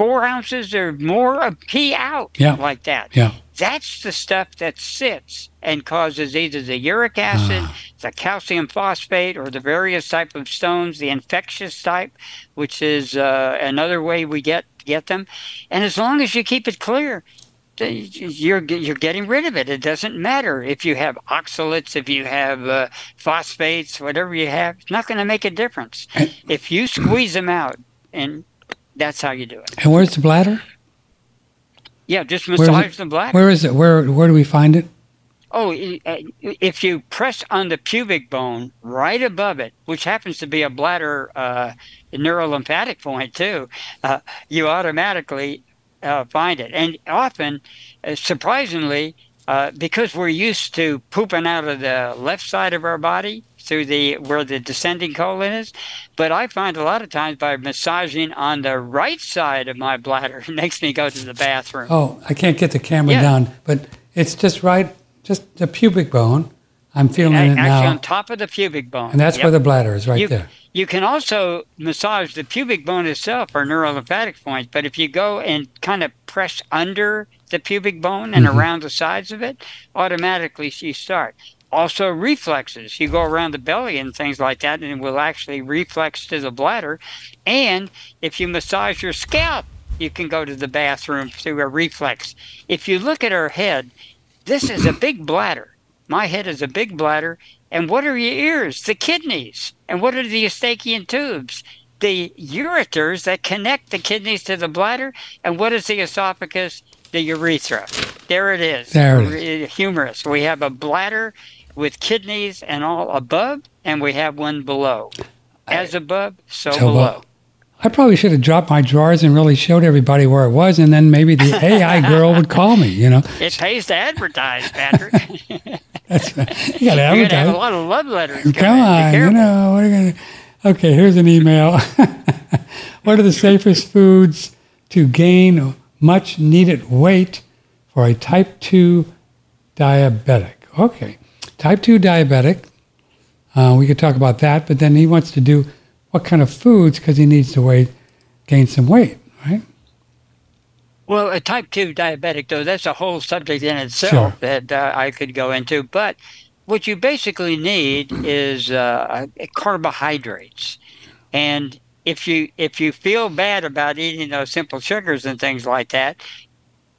four ounces or more of pee out Yeah. like that. Yeah. That's the stuff that sits and causes either the uric acid, Ah. the calcium phosphate, or the various type of stones, the infectious type, which is uh, another way we get get them. And as long as you keep it clear, you're you're getting rid of it. It doesn't matter if you have oxalates, if you have uh, phosphates, whatever you have. It's not going to make a difference if you squeeze them out, and that's how you do it. And where's the bladder? Yeah, just massage the bladder. Where is it? Where Where do we find it? Oh, uh, if you press on the pubic bone right above it, which happens to be a bladder uh, neurolymphatic point too, uh, you automatically uh, find it. And often, uh, surprisingly, uh, because we're used to pooping out of the left side of our body through the where the descending colon is, but I find a lot of times by massaging on the right side of my bladder, it makes me go to the bathroom. Oh, I can't get the camera Yeah. down, but it's just right, just the pubic bone. I'm feeling A- it actually, now, on top of the pubic bone, and that's Yep. where the bladder is, right you, there. You can also massage the pubic bone itself or neurolymphatic points, but if you go and kind of press under the pubic bone and Mhm. around the sides of it, automatically you start. Also, reflexes. You go around the belly and things like that, and it will actually reflex to the bladder. And if you massage your scalp, you can go to the bathroom through a reflex. If you look at her head, this is a big bladder. My head is a big bladder. And what are your ears? The kidneys. And what are the eustachian tubes? The ureters that connect the kidneys to the bladder. And what is the esophagus? The urethra. There it is. There it Uh, Humerus. We have a bladder with kidneys and all above, and we have one below. As above, so, So below. I probably should have dropped my drawers and really showed everybody where it was, and then maybe the AI girl would call me. You know, It pays to advertise, Patrick. that's you got to You're going to have a lot of love letters. Come. On, you know what are you gonna? Okay, here's an email. what are the safest foods to gain much needed weight for a type two diabetic? Okay, type two diabetic. Uh, we could talk about that, but then he wants to do what kind of foods because he needs to weight gain some weight, right? Well, a type 2 diabetic, though, that's a whole subject in itself Sure. that uh, I could go into. But what you basically need is uh, carbohydrates. And if you if you feel bad about eating those simple sugars and things like that,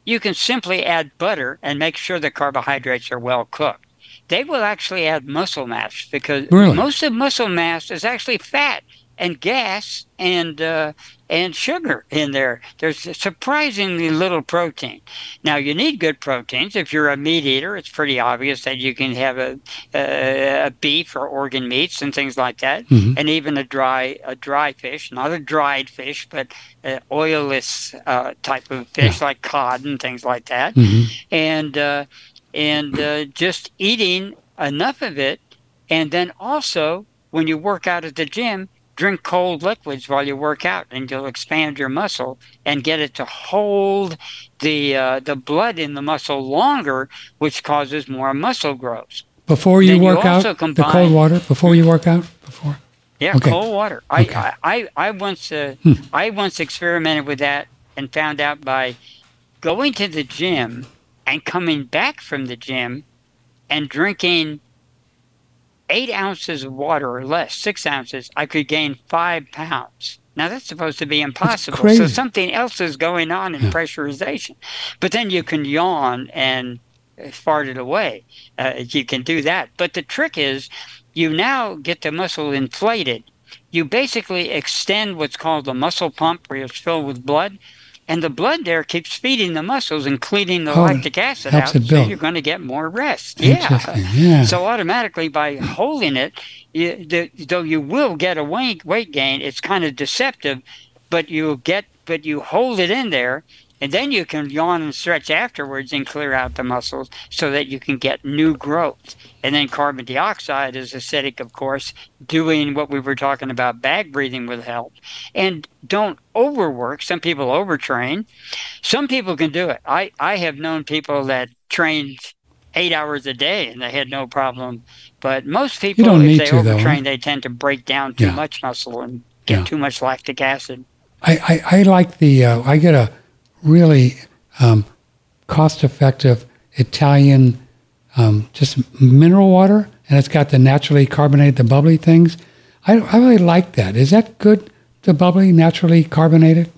you can simply add butter and make sure the carbohydrates are well cooked. They will actually add muscle mass because Really? most of muscle mass is actually fat and gas and uh, and sugar in there. There's surprisingly little protein. Now you need good proteins. If you're a meat eater, it's pretty obvious that you can have a, a, a beef or organ meats and things like that, Mhm. and even a dry a dry fish, not a dried fish, but an oilless uh, type of fish like cod and things like that hmm and uh, and uh, just eating enough of it, and then also when you work out at the gym, drink cold liquids while you work out, and you'll expand your muscle and get it to hold the uh, the blood in the muscle longer, which causes more muscle growth. Before you Then you work out, also the cold water. Before you work out, before. Yeah, Okay. cold water. I, Okay. I, I, I once uh, Hmm. I once experimented with that and found out by going to the gym and coming back from the gym and drinking eight ounces of water or less, six ounces, I could gain five pounds. Now that's supposed to be impossible. So something else is going on in Yeah. pressurization. But then you can yawn and fart it away. Uh, you can do that. But the trick is, you now get the muscle inflated. You basically extend what's called the muscle pump, where it's filled with blood. And the blood there keeps feeding the muscles and cleaning the Oh, lactic acid out, so you're going to get more rest. Yeah. Yeah. So automatically by holding it, you, the, though you will get a weight weight gain, it's kind of deceptive, but you get but you hold it in there, and then you can yawn and stretch afterwards and clear out the muscles so that you can get new growth. And then carbon dioxide is acidic, of course, doing what we were talking about. Bag breathing will help, and don't overwork. Some people overtrain. Some people can do it. I I have known people that trained eight hours a day and they had no problem. But most people, if they to, overtrain, huh? they tend to break down too Yeah. much muscle and get Yeah. too much lactic acid. I, I, I like the, uh, I get a really um, cost effective Italian um, just mineral water, and it's got the naturally carbonated, the bubbly things. I, I really like that. Is that good, the bubbly, naturally carbonated?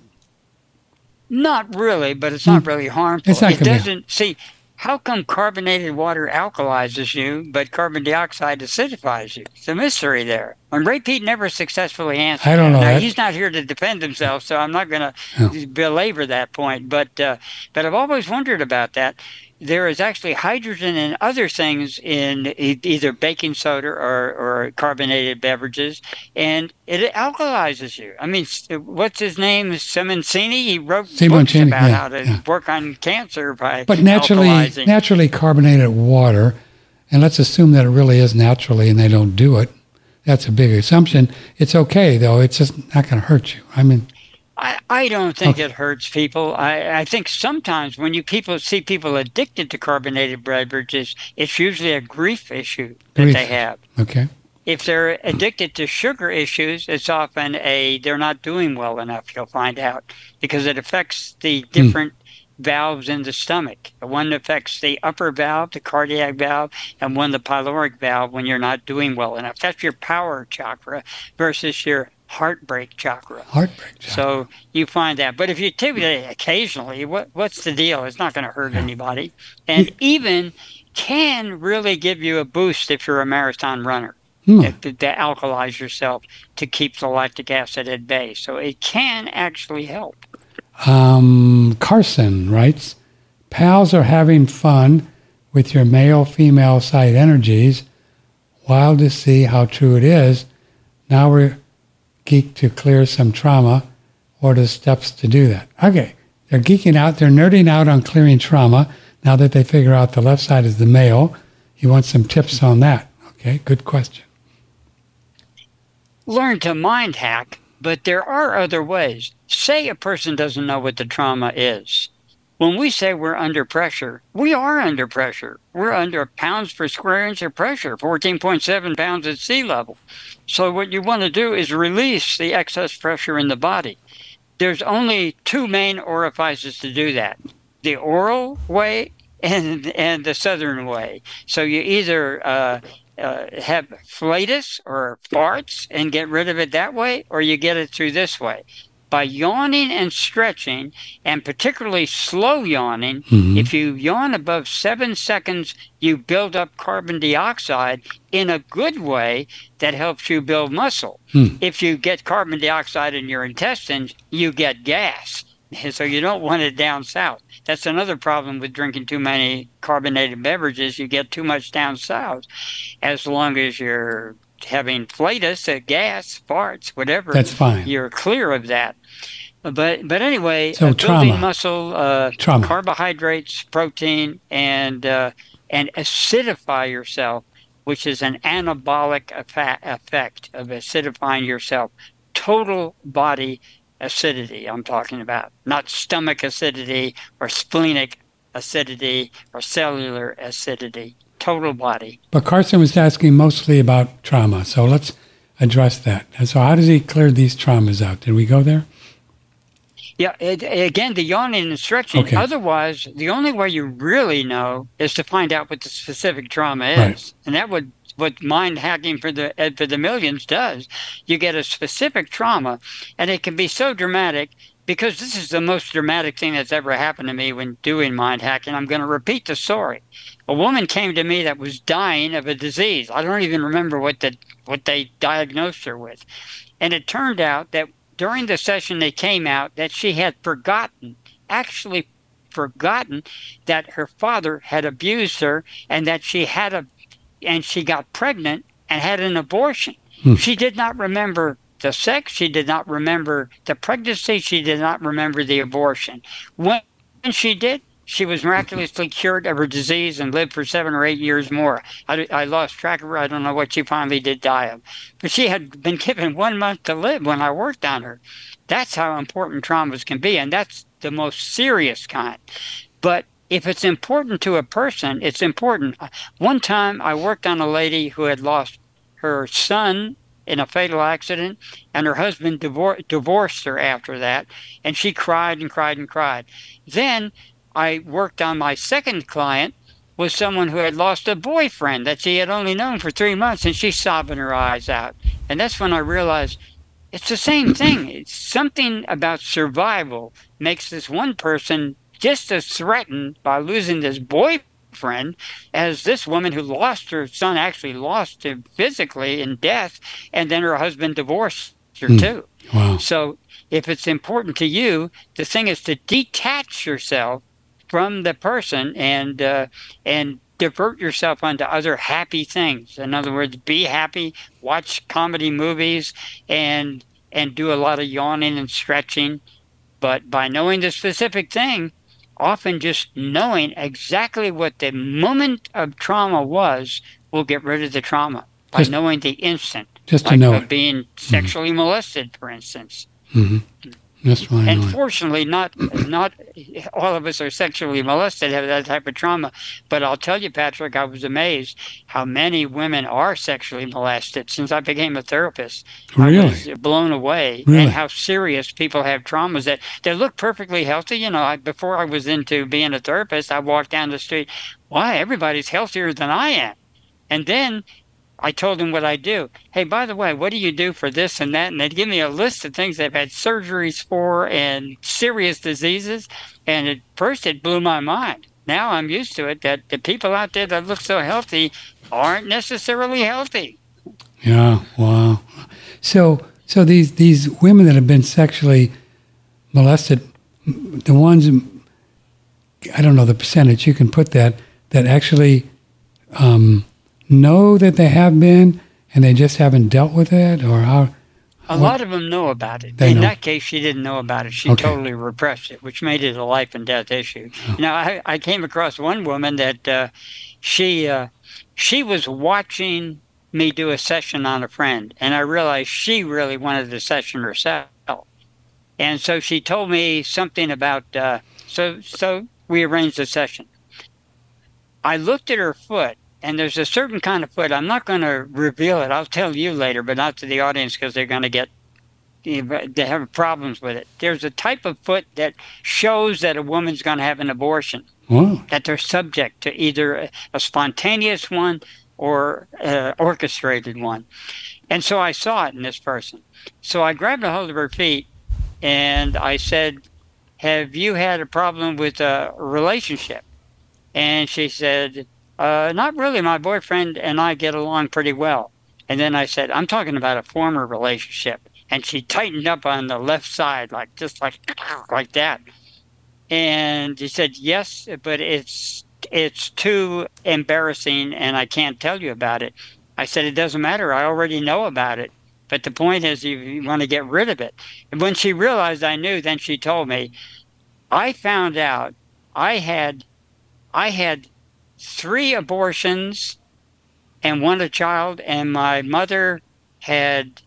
Not really, but it's not really harmful. Hmm. It's not it doesn't see how come carbonated water alkalizes you, but carbon dioxide acidifies you? It's a mystery there. And Ray Peat never successfully answered. I don't know Now, that. he's not here to defend himself, so I'm not going to belabor that point. But uh, but I've always wondered about that. There is actually hydrogen and other things in e- either baking soda or, or carbonated beverages, and it alkalizes you. I mean, what's his name? Simoncini. He wrote books Simoncini, about yeah, how to yeah. work on cancer by But naturally, alkalizing. naturally carbonated water, and let's assume that it really is naturally and they don't do it. That's a big assumption. It's okay, though. It's just not going to hurt you. I mean, I, I don't think Okay. it hurts people. I, I think sometimes when you people see people addicted to carbonated beverages, it's usually a grief issue that Grief. they have. okay. If they're addicted to sugar issues, it's often a they're not doing well enough. You'll find out because it affects the hmm. different valves in the stomach. One affects the upper valve, the cardiac valve, and one the pyloric valve when you're not doing well enough. That's your power chakra versus your heartbreak chakra. Heartbreak. John. So you find that. But if you take it occasionally, what what's the deal? It's not going to hurt anybody, and even can really give you a boost if you're a marathon runner. Hmm. To, to alkalize yourself to keep the lactic acid at bay, so it can actually help. Um, Carson writes, pals are having fun with your male female side energies. Wild to see how true it is. Now we're geeked to clear some trauma. Are the steps to do that? Okay, they're geeking out. They're nerding out on clearing trauma. Now that they figure out the left side is the male, you want some tips on that. Okay, good question. learn to mind hack, but there are other ways. Say a person doesn't know what the trauma is. When we say we're under pressure, we are under pressure. We're under pounds per square inch of pressure, 14.7 pounds at sea level. So, what you want to do is release the excess pressure in the body. There's only two main orifices to do that the oral way and, and the southern way. So, you either uh, uh, have flatus or farts and get rid of it that way, or you get it through this way. By yawning and stretching, and particularly slow yawning, Mhm. if you yawn above seven seconds, you build up carbon dioxide in a good way that helps you build muscle. Hmm. If you get carbon dioxide in your intestines, you get gas. So you don't want it down south. That's another problem with drinking too many carbonated beverages. You get too much down south. As long as you're having flatus, uh, gas, farts, whatever, That's fine. you're clear of that. But but anyway, So uh, building muscle, uh, carbohydrates, protein, and uh, and acidify yourself, which is an anabolic effect of acidifying yourself. Total body acidity. I'm talking about not stomach acidity or splenic acidity or cellular acidity. Total body. But Carson was asking mostly about trauma, so let's address that. And so, how does he clear these traumas out? Did we go there? Yeah, it, again, the yawning and stretching. Okay. Otherwise, the only way you really know is to find out what the specific trauma is. Right. And that would what mind hacking for the uh, for the millions does. You get a specific trauma, and it can be so dramatic because this is the most dramatic thing that's ever happened to me when doing mind hacking. I'm going to repeat the story. A woman came to me that was dying of a disease. I don't even remember what the what they diagnosed her with, and it turned out that during the session they came out that she had forgotten, actually forgotten that her father had abused her and that she had a and she got pregnant and had an abortion. Hmm. She did not remember the sex, she did not remember the pregnancy, she did not remember the abortion. When she did, she was miraculously cured of her disease and lived for seven or eight years more. I, I, lost track of her. I don't know what she finally did die of. But she had been given one month to live when I worked on her. That's how important traumas can be, and that's the most serious kind. But if it's important to a person, it's important. One time I worked on a lady who had lost her son in a fatal accident, and her husband divor- divorced her after that, and she cried and cried and cried. Then I worked on my second client was someone who had lost a boyfriend that she had only known for three months, and she's sobbing her eyes out. And that's when I realized it's the same thing. It's something about survival makes this one person just as threatened by losing this boyfriend as this woman who lost her son actually lost him physically in death, and then her husband divorced her mm. too. Wow. So if it's important to you, the thing is to detach yourself from the person and uh, and divert yourself onto other happy things. In other words, be happy, watch comedy movies, and and do a lot of yawning and stretching. But by knowing the specific thing, often just knowing exactly what the moment of trauma was will get rid of the trauma by just, knowing the instant. Just like to know being mm-hmm. sexually mm-hmm. molested, for instance. Mm-hmm. That's why. And fortunately, not not all of us are sexually molested, have that type of trauma. But I'll tell you, Patrick, I was amazed how many women are sexually molested since I became a therapist. Really? I was blown away, really? and how serious people have traumas that they look perfectly healthy. You know, I, before I was into being a therapist, I walked down the street. Why everybody's healthier than I am, and then I told them what I do. Hey, by the way, what do you do for this and that? And they'd give me a list of things they've had surgeries for and serious diseases. And at first, it blew my mind. Now I'm used to it that the people out there that look so healthy aren't necessarily healthy. Yeah, wow. So, so these these women that have been sexually molested, the ones I don't know the percentage. You can put that that actually um, know that they have been and they just haven't dealt with it or how a lot of them know about it. In know. that case, she didn't know about it. She okay. totally repressed it, which made it a life and death issue. Oh. Now, I, I came across one woman that uh, she uh, she was watching me do a session on a friend, and I realized she really wanted the session herself. And so she told me something about. Uh, so so we arranged a session. I looked at her foot, and there's a certain kind of foot. I'm not going to reveal it. I'll tell you later, but not to the audience because they're going to get they have problems with it. There's a type of foot that shows that a woman's going to have an abortion. That they're subject to either a spontaneous one or an orchestrated one. And so I saw it in this person. So I grabbed a hold of her feet and I said, Have you had a problem with a relationship? And she said, uh, not really. My boyfriend and I get along pretty well. And then I said, I'm talking about a former relationship. And she tightened up on the left side, like just like like that. And she said, Yes, but it's it's too embarrassing and I can't tell you about it. I said, It doesn't matter. I already know about it. But the point is, you, you want to get rid of it. And when she realized I knew, then she told me, I found out I had I had three abortions and one a child, and my mother had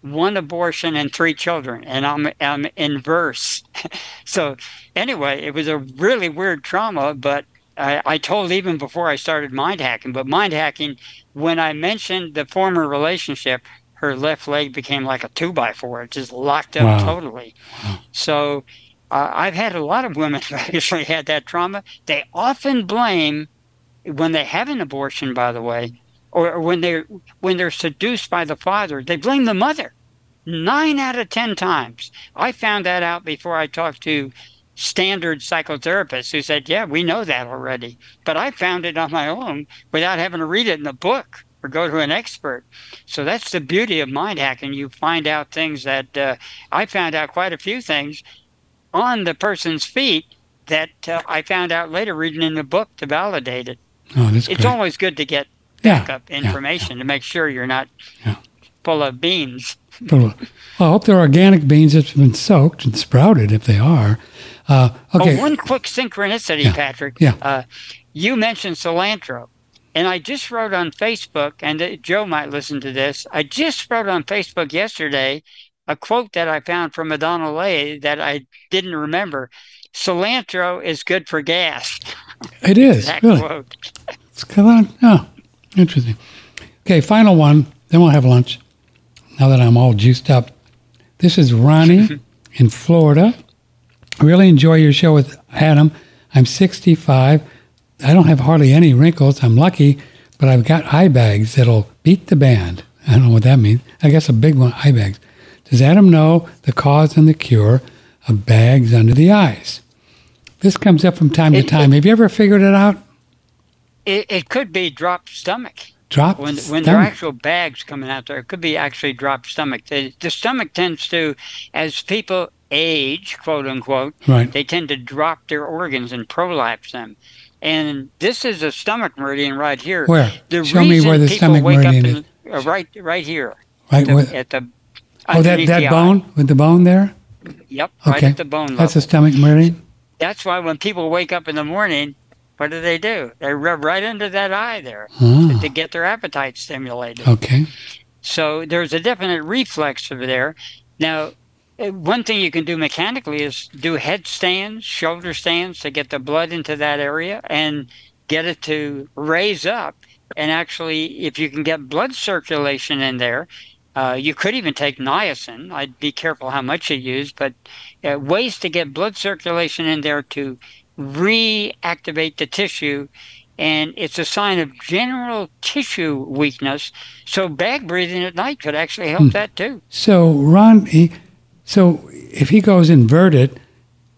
one abortion and three children, and I'm I'm inverse. so anyway, it was a really weird trauma, but I, I told even before I started mind hacking. But mind hacking, when I mentioned the former relationship, her left leg became like a two by four. It just locked up wow. totally. Wow. So uh, I've had a lot of women actually had that trauma. They often blame when they have an abortion, by the way, or when they're when they're seduced by the father, they blame the mother. Nine out of ten times. I found that out before I talked to standard psychotherapists who said, "Yeah, we know that already," but I found it on my own without having to read it in a book or go to an expert. So that's the beauty of mind hacking. You find out things that uh, I found out quite a few things on the person's feet that uh, I found out later reading in the book to validate it. Oh, that's It's great. always good to get Yeah, backup yeah, information to make sure you're not Yeah. full of beans. Well, I hope they're organic beans that's been soaked and sprouted if they are. Uh, okay. Oh, one quick synchronicity, Yeah. Patrick. Yeah. Uh, you mentioned cilantro. And I just wrote on Facebook, and uh, Joe might listen to this. I just wrote on Facebook yesterday a quote that I found from Madonna Lay that I didn't remember. Cilantro is good for gas. It is, really. quote. It's come on. Oh, interesting. Okay, final one. Then we'll have lunch. Now that I'm all juiced up. This is Ronnie in Florida. Really enjoy your show with Atom. I'm 65. I don't have hardly any wrinkles. I'm lucky, but I've got eye bags that'll beat the band. I don't know what that means. I guess a big one, eye bags. Does Atom know the cause and the cure of bags under the eyes? This comes up from time to It- time. Have you ever figured it out? It, it could be dropped stomach. Drop when when there are actual bags coming out there, it could be actually dropped stomach. The, the stomach tends to, as people age, quote unquote, Right. they tend to drop their organs and prolapse them. And this is a stomach meridian right here. Where? The Show me where the stomach meridian in, uh, right, right here. Right. The- where- at the oh, that, that the eye. bone with the bone there. Yep, right Okay. at the bone level. That's a stomach meridian. That's why when people wake up in the morning, what do they do? They rub right into that eye there Oh, to get their appetite stimulated. okay. So there's a definite reflex over there. Now, uh, one thing you can do mechanically is do headstands, shoulder stands to get the blood into that area and get it to raise up. And actually, if you can get blood circulation in there, uh, you could even take niacin. I'd be careful how much you use, but uh, ways to get blood circulation in there to reactivate the tissue. And it's a sign of general tissue weakness. So bag breathing at night could actually help that too. So Ron, he, so if he goes inverted,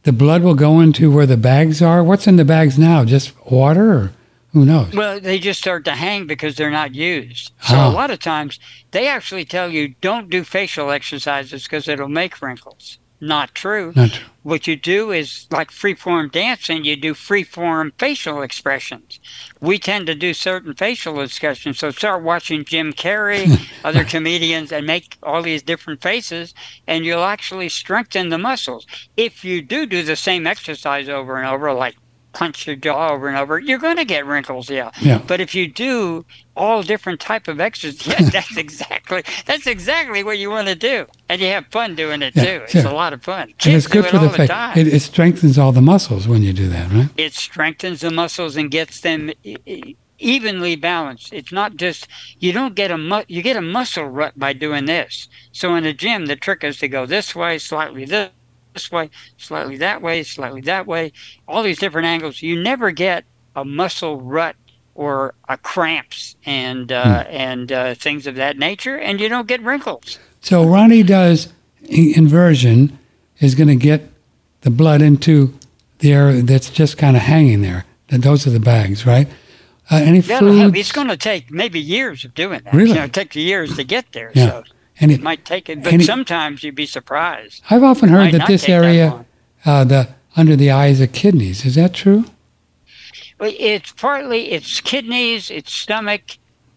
the blood will go into where the bags are. What's in the bags now? Just water, or who knows? Well, they just start to hang because they're not used. So Ah. a lot of times they actually tell you don't do facial exercises because it'll make wrinkles. Not true. Not true. What you do is like freeform dancing, you do free form facial expressions. We tend to do certain facial expressions. So start watching Jim Carrey, other comedians, and make all these different faces, and you'll actually strengthen the muscles. If you do do the same exercise over and over, like punch your jaw over and over, you're going to get wrinkles, yeah. Yeah. But if you do all different type of exercises, yeah, that's exactly that's exactly what you want to do, and you have fun doing it Yeah, too. It's sure. a lot of fun. and it's good do for it the the face. time. It, it strengthens all the muscles when you do that, right? it strengthens the muscles and gets them evenly balanced. It's not just you don't get a mu- you get a muscle rut by doing this. So in the gym, the trick is to go this way, slightly this, this way, slightly that way, slightly that way, all these different angles. You never get a muscle rut or a cramps and uh, and uh, things of that nature, and you don't get wrinkles. So Ronnie does inversion is going to get the blood into the area that's just kind of hanging there. And those are the bags, right? Uh, any foods? It's going to take maybe years of doing that. Really? You know, it takes years to get there. Yeah. So Any, it might take it, but sometimes you'd be surprised. I've often heard that this take that area, uh, the under the eyes, are kidneys. Is that true? Well, It's partly it's kidneys, it's stomach.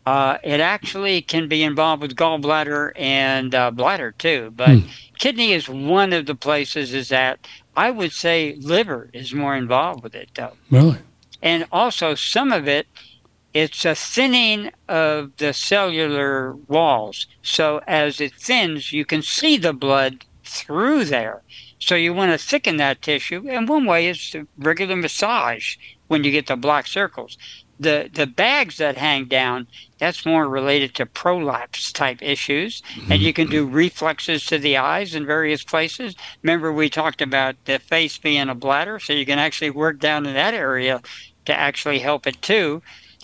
Uh, it actually can be involved with gallbladder and uh, bladder too, but Hmm. kidney is one of the places. Is that I would say liver is more involved with it though, Really? and also some of it. It's a thinning of the cellular walls. So as it thins, you can see the blood through there. So you want to thicken that tissue, and one way is regular massage when you get the black circles. The the bags that hang down, that's more related to prolapse type issues, and you can do mm-hmm. reflexes to the eyes in various places. Remember we talked about the face being a bladder, so you can actually work down in that area to actually help it too.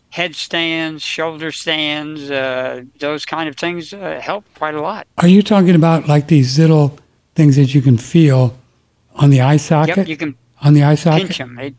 Headstands, shoulder stands, uh, those kind of things uh, help quite a lot. Are you talking about like these little things that you can feel on the eye socket? Yep, you can on the eye socket, pinch them.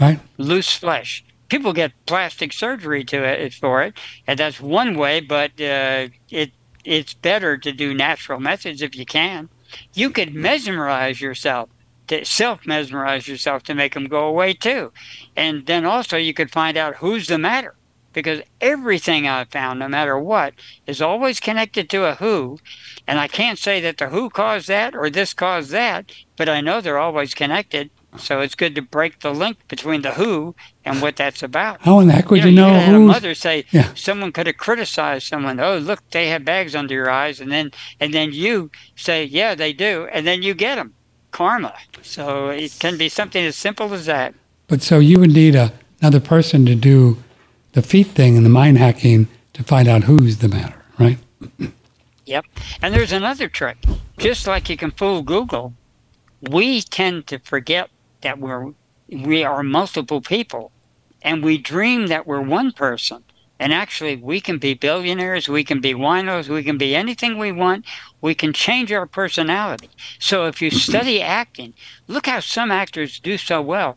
Right? loose flesh. People get plastic surgery to it for it, and that's one way. But uh, it it's better to do natural methods if you can. You could mesmerize yourself, to self mesmerize yourself to make them go away too, and then also you could find out who's the matter because everything I've found, no matter what, is always connected to a who. And I can't say that the who caused that or this caused that, but I know they're always connected. So it's good to break the link between the who and what that's about. How in the heck would you, you know, have a who's mother say Yeah. someone could have criticized someone. Oh, look, they have bags under your eyes, and then and then you say, yeah, they do, and then you get them. Karma. So it can be something as simple as that. But so you would need a, another person to do the feet thing and the mind hacking to find out who's the matter, right? Yep. And there's another trick. Just like you can fool Google, we tend to forget that we're we are multiple people and we dream that we're one person. And actually we can be billionaires, we can be winos, we can be anything we want. We can change our personality. So if you study acting, look how some actors do so well.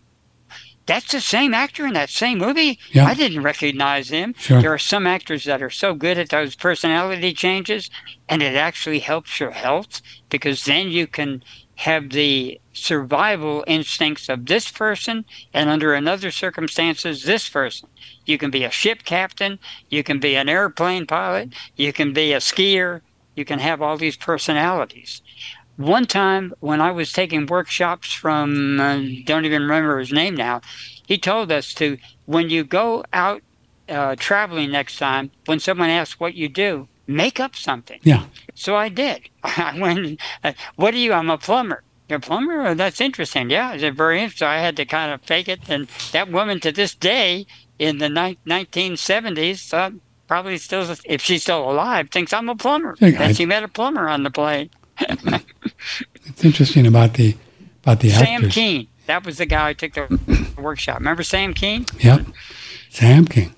That's the same actor in that same movie. Yeah. I didn't recognize him. Sure. There are some actors that are so good at those personality changes, and it actually helps your health because then you can have the survival instincts of this person, and under another circumstances, this person. You can be a ship captain, you can be an airplane pilot, you can be a skier, you can have all these personalities. One time when I was taking workshops from, uh, don't even remember his name now, he told us to, when you go out uh, traveling next time, when someone asks what you do, make up something. Yeah. So I did. I went, uh, what are you? I'm a plumber. You're a plumber? Oh, that's interesting. Yeah, I said, very interesting. So I had to kind of fake it. And that woman to this day in the ni- 1970s thought probably still, if she's still alive, thinks I'm a plumber. I- And she met a plumber on the plane. It's interesting about the about the Sam actors. Keen. That was the guy I took the workshop. Remember Sam Keen? Yep. Sam King.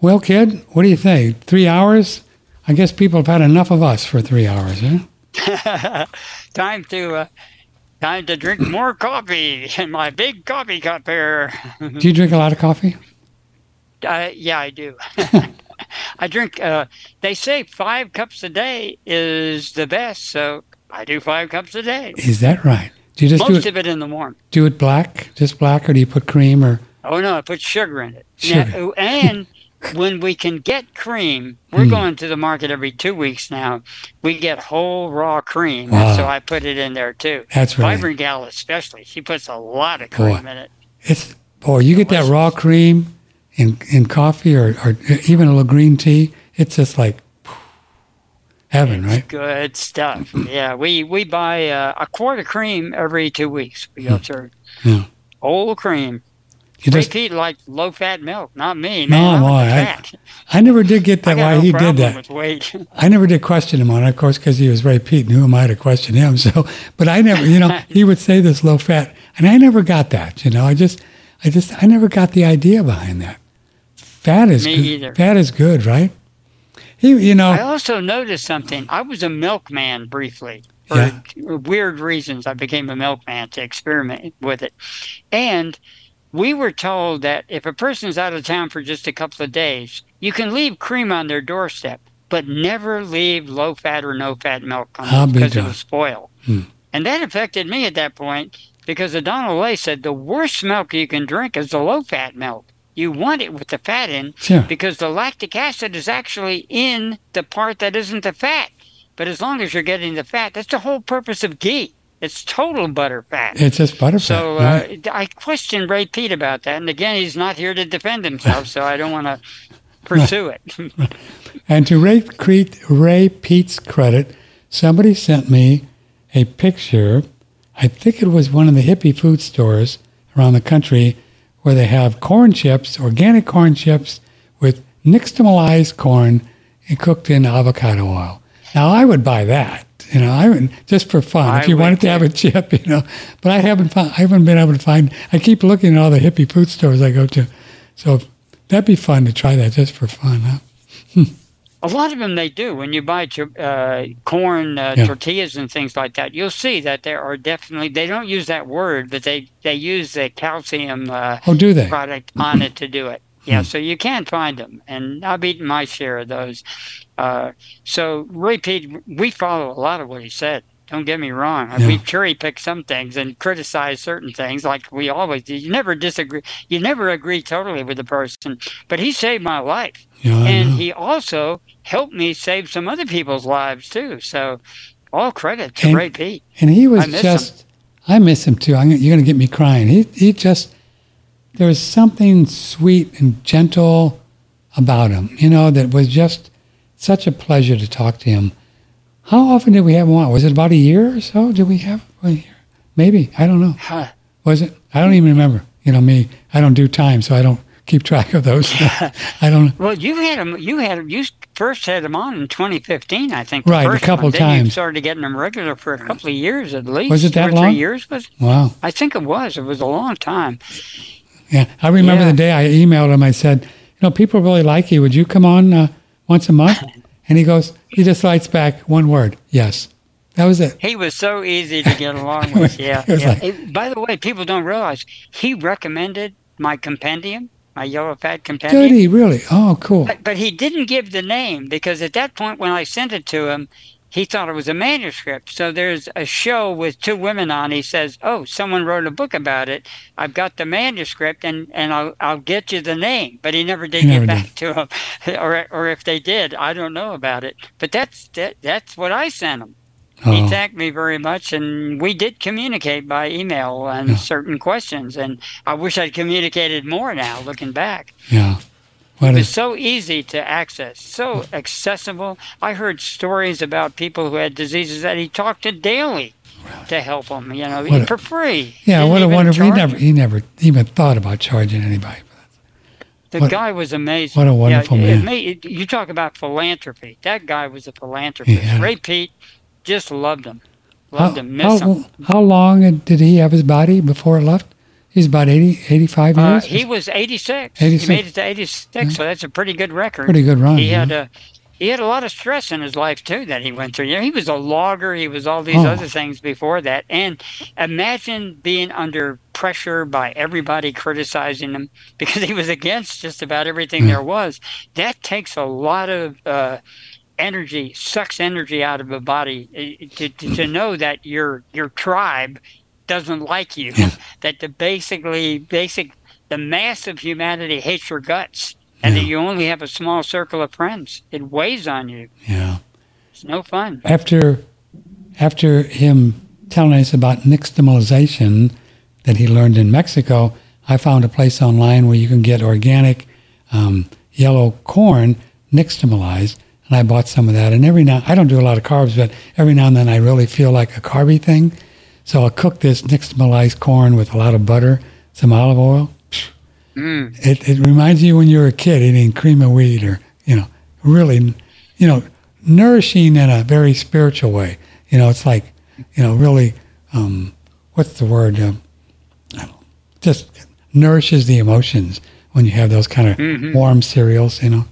Well, kid, what do you think? Three hours? I guess people have had enough of us for three hours, huh? time to uh, time to drink more coffee in my big coffee cup here. Do you drink a lot of coffee? Uh, yeah, I do. I drink. Uh, they say five cups a day is the best, so I do five cups a day. Is that right? Do you just do Most it, of it in the morning. do it black, just black, or do you put cream or? Oh no, I put sugar in it. Sugar. Now, and when we can get cream, we're Mm. going to the market every two weeks now. We get whole raw cream, Wow. so I put it in there too. That's really. Vibrant Gal especially, she puts a lot of Boy. cream in it. It's boy, you get that raw cream in in coffee or, or even a little green tea. It's just like heaven, It's right? good stuff. yeah, we we buy uh, a quart of cream every two weeks. We go through. Hmm. Yeah. Whole cream. You just Repeat like low fat milk, not me. No, Man, I'm boy, into I- fat. I never did get that why no he did that. I never did question him on it, of course, because he was Ray Peat, and who am I to question him? So, but I never, you know, he would say this low fat, and I never got that. You know, I just, I just, I never got the idea behind that. Fat is Me good. either. Fat is good, right? He, you know, I also noticed something. I was a milkman briefly. For Yeah. weird reasons, I became a milkman to experiment with it. And we were told that if a person's out of town for just a couple of days, you can leave cream on their doorstep, but never leave low fat or no fat milk on because it'll spoil. Hmm. And that affected me at that point because Donald Lay said the worst milk you can drink is the low fat milk. You want it with the fat in sure. because the lactic acid is actually in the part that isn't the fat. But as long as you're getting the fat, that's the whole purpose of ghee. It's total butter fat. It's just butterfat. So right? uh, I questioned Ray Peat about that, and again, he's not here to defend himself, so I don't want to pursue it. And to Ray, Crete, Ray Peat's credit, somebody sent me a picture. I think it was one of the hippie food stores around the country where they have corn chips, organic corn chips with nixtamalized corn and cooked in avocado oil. Now I would buy that, you know, I would just for fun. I if you wanted to have a chip, you know, but I haven't found, I haven't been able to find. I keep looking at all the hippie food stores I go to. So That'd be fun to try that just for fun, huh? A lot of them they do. When you buy uh, corn uh, Yeah. tortillas and things like that, you'll see that there are definitely they don't use that word, but they they use the calcium uh, Oh, do they? product on it to do it. Yeah, so you can find them, and I've eaten my share of those. Uh, so Ray Peat, we follow a lot of what he said. Don't get me wrong. Yeah. We cherry pick some things and criticize certain things, like we always do. You never disagree. You never agree totally with the person, but he saved my life Yeah, and he also helped me save some other people's lives too. So, all credit to And- Ray Peat. And he was I miss just, I miss him too. I'm, you're going to get me crying. He, he just, there was something sweet and gentle about him, you know, that was just such a pleasure to talk to him. How often did we have him on? Was it about a year or so? Did we have a year? Maybe. I don't know. Huh. Was it? I don't even remember. You know me, I don't do time, so I don't keep track of those. I don't Know. Well, you had him. You had him. You first had him on in 2015, I think. Right, a couple one. Then you started getting him regular for a couple of years at least. Was it Two that or three long? years was. Wow. I think it was. It was a long time. Yeah, I remember Yeah. the day I emailed him. I said, "You know, people really like you. Would you come on uh, once a month?" And he goes, he just writes back one word, "Yes." That was it. He was so easy to get along with. Yeah. Yeah. like- It- by the way, people don't realize he recommended my compendium, my yellow fat compendium. Did he really? Oh, cool. But, but he didn't give the name because at that point when I sent it to him, he thought it was a manuscript. So there's a show with two women on. He says, "Oh, someone wrote a book about it. I've got the manuscript, and, and I'll I'll get you the name." But he never did He get never back to him, or or if they did, I don't know about it. But that's that, that's what I sent him. He Oh, thanked me very much, and we did communicate by email on Yeah. certain questions. And I wish I'd communicated more now, looking back. yeah. What It was so easy to access, so accessible. I heard stories about people who had diseases that he talked to daily to help them, you know, a- for free. yeah. Didn't What a wonderful. He never, he never even thought about charging anybody. The what- guy was amazing. what a wonderful yeah, man. made- you talk about philanthropy. That guy was a philanthropist. Yeah. Ray Peat just loved him. Loved How, him. Miss him. how, how long did he have his body before it left? He's about 80, 85 Uh, years. he was 86. 86. He made it to 86, so that's a pretty good record. Pretty good run. He huh? had a he had a lot of stress in his life too that he went through. You know, he was a logger. He was all these Oh. other things before that. And imagine being under pressure by everybody criticizing him because he was against just about everything Yeah. there was. That takes a lot of uh, energy, sucks energy out of a body uh, to, to, to know that your your tribe doesn't like you. Yeah. That the basically basic the mass of humanity hates your guts. And that you only have a small circle of friends. It weighs on you. yeah. It's no fun. after after him telling us about nixtamalization that he learned in Mexico, I found a place online where you can get organic um, yellow corn nixtamalized, and I bought some of that. And every now I don't do a lot of carbs, but every now and then I really feel like a carby thing, so I'll cook this nixtamalized corn with a lot of butter, some olive oil. Mm. It, it reminds you when you were a kid eating cream of wheat or, you know, really, you know, nourishing in a very spiritual way. You know, it's like, you know, really, um, what's the word? Um, I don't just nourishes the emotions when you have those kind of Mhm. warm cereals, you know.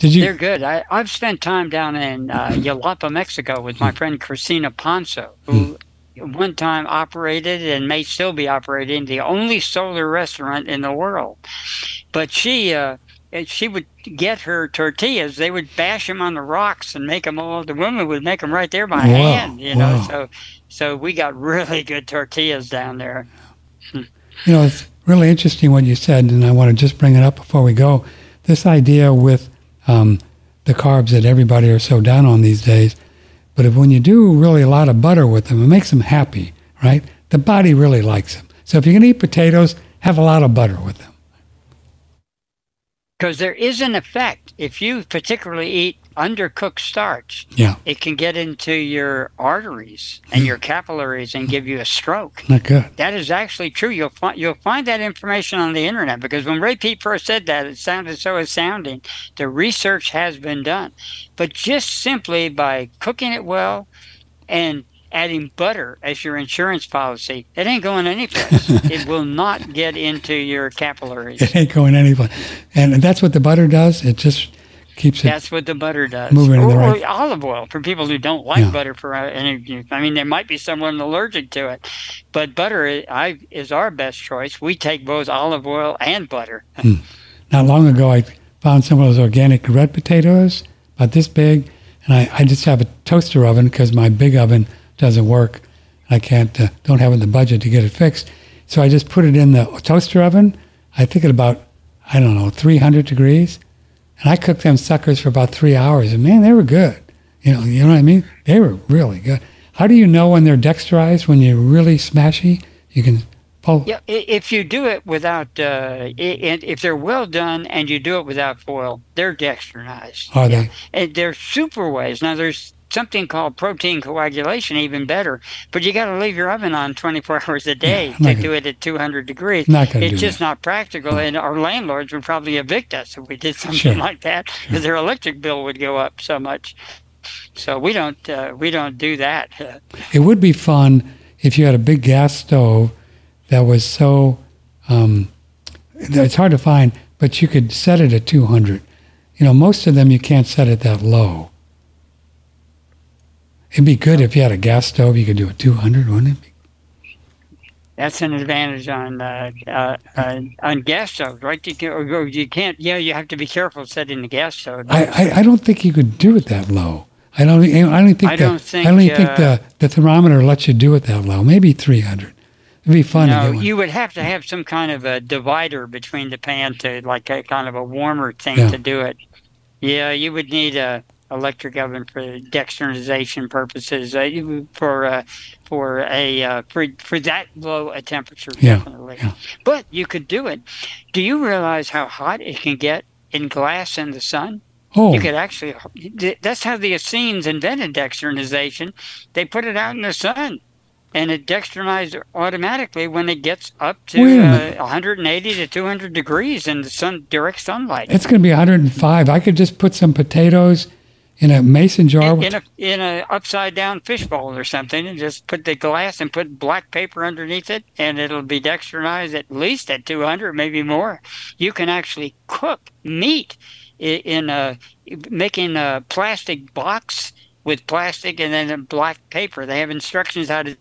Did you? They're good. I, I've spent time down in uh, Yelapa, Mexico with my friend Cristina Ponzo, who one time operated and may still be operating the only solar restaurant in the world. But she, uh, and she would get her tortillas. They would bash them on the rocks and make them all. The women would make them right there by Wow, hand, you know. wow. So, so we got really good tortillas down there. You know, it's really interesting what you said, and I want to just bring it up before we go. This idea with um, the carbs that everybody are so down on these days, but if when you do really a lot of butter with them, it makes them happy, right? The body really likes them. So if you're going to eat potatoes, have a lot of butter with them. Because there is an effect. If you particularly eat undercooked starch, Yeah, it can get into your arteries and your capillaries and give you a stroke. not good. That is actually true. You'll find you'll find that information on the internet because when Ray Peat first said that, it sounded so astounding. The research has been done, but just simply by cooking it well and adding butter as your insurance policy, it ain't going anyplace. it will not get into your capillaries. It ain't going anyplace. And that's what the butter does. It just keeps it. That's what the butter does. Moving or, right- or olive oil for people who don't like Yeah. butter for uh, any. I mean, there might be someone allergic to it, but butter i- I, is our best choice. We take both olive oil and butter. Not long ago, I found some of those organic red potatoes, about this big, and I, I just have a toaster oven because my big oven doesn't work. I can't, uh, don't have in the budget to get it fixed. So I just put it in the toaster oven. I think at about, I don't know, 300 degrees. And I cooked them suckers for about three hours. And man, they were good. You know, you know what I mean? They were really good. How do you know when they're dextrinized, when you're really smashy? You can pull. Yeah, if you do it without, uh, and if they're well done and you do it without foil, they're dextrinized. Are Yeah. they? And they're super ways. Now there's something called protein coagulation, even better, but you got to leave your oven on 24 hours a day I'm to gonna- do it at 200 degrees. It's just that. not practical, and our landlords would probably evict us if we did something Sure. like that, because their electric bill would go up so much. So we don't uh, we don't do that. It would be fun if you had a big gas stove that was so. Um, it's hard to find, but you could set it at 200. You know, most of them you can't set it that low. It'd be good if you had a gas stove. You could do it 200, wouldn't it? That's an advantage on uh, uh, uh, on gas stoves, right? You, can, you can't. Yeah, you have to be careful setting the gas stove. I, I, I don't think you could do it that low. I don't. think- I don't think. I the, don't think, I don't think uh, the the thermometer lets you do it that low. Maybe 300. It'd be fun to no, you would have to have some kind of a divider between the pan to like a kind of a warmer thing Yeah. to do it. Yeah, you would need a electric oven for dextrinization purposes. Uh, for uh, for a uh, for for that low a temperature, Yeah, definitely. yeah. But you could do it. Do you realize how hot it can get in glass in the sun? oh, You could actually. That's how the Essenes invented dextrinization. They put it out in the sun, and it dextrinized automatically when it gets up to uh, 180 to 200 degrees in the sun, direct sunlight. it's going to be 105. I could just put some potatoes in a mason jar. In, with in a in a upside down fishbowl or something, and just put the glass and put black paper underneath it, and it'll be dextrinized at least at 200, maybe more. You can actually cook meat in a making a plastic box with plastic and then a black paper. They have instructions how to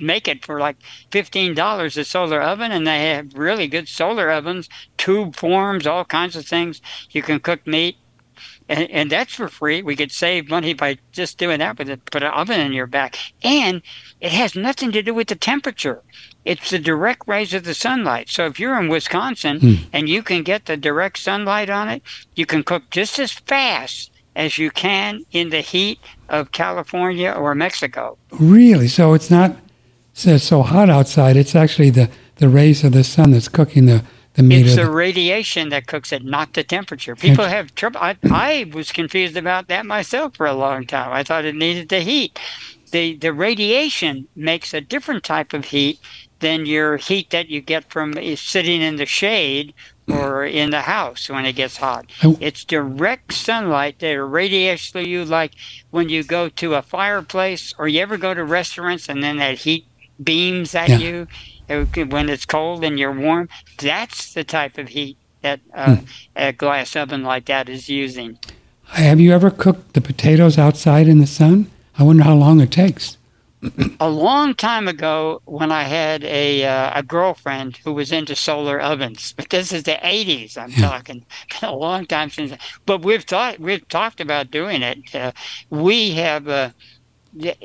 make it for like fifteen dollars a solar oven, and they have really good solar ovens, tube forms, all kinds of things. You can cook meat and, and that's for free. We could save money by just doing that with it. Put an oven in your back, and it has nothing to do with the temperature. It's the direct rays of the sunlight. So if you're in Wisconsin Hmm. and you can get the direct sunlight on it, you can cook just as fast as you can in the heat of California or Mexico. Really? So it's not so, so hot outside. It's actually the, the rays of the sun that's cooking the. It's the radiation that cooks it, not the temperature. People have trouble. I, I was confused about that myself for a long time. I thought it needed the heat. The, the radiation makes a different type of heat than your heat that you get from sitting in the shade or in the house when it gets hot. It's direct sunlight that irradiates to you like when you go to a fireplace or you ever go to restaurants and then that heat beams at Yeah. you when it's cold and you're warm. That's the type of heat that uh, Hmm. a glass oven like that is using. Have you ever cooked the potatoes outside in the sun? I wonder how long it takes. A long time ago, when I had a uh, a girlfriend who was into solar ovens, but this is the '80s. I'm Yeah. talking a long time since. But we've thought we've talked about doing it. Uh, we have.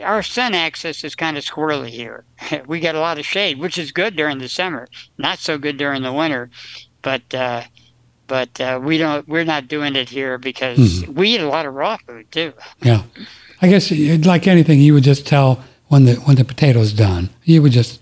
Our sun axis is kind of squirrely here. we get a lot of shade, which is good during the summer, not so good during the winter. But uh, but uh, we don't. We're not doing it here because we eat a lot of raw food too. Yeah. I guess like anything, you would just tell when the when the potato's done. You would just,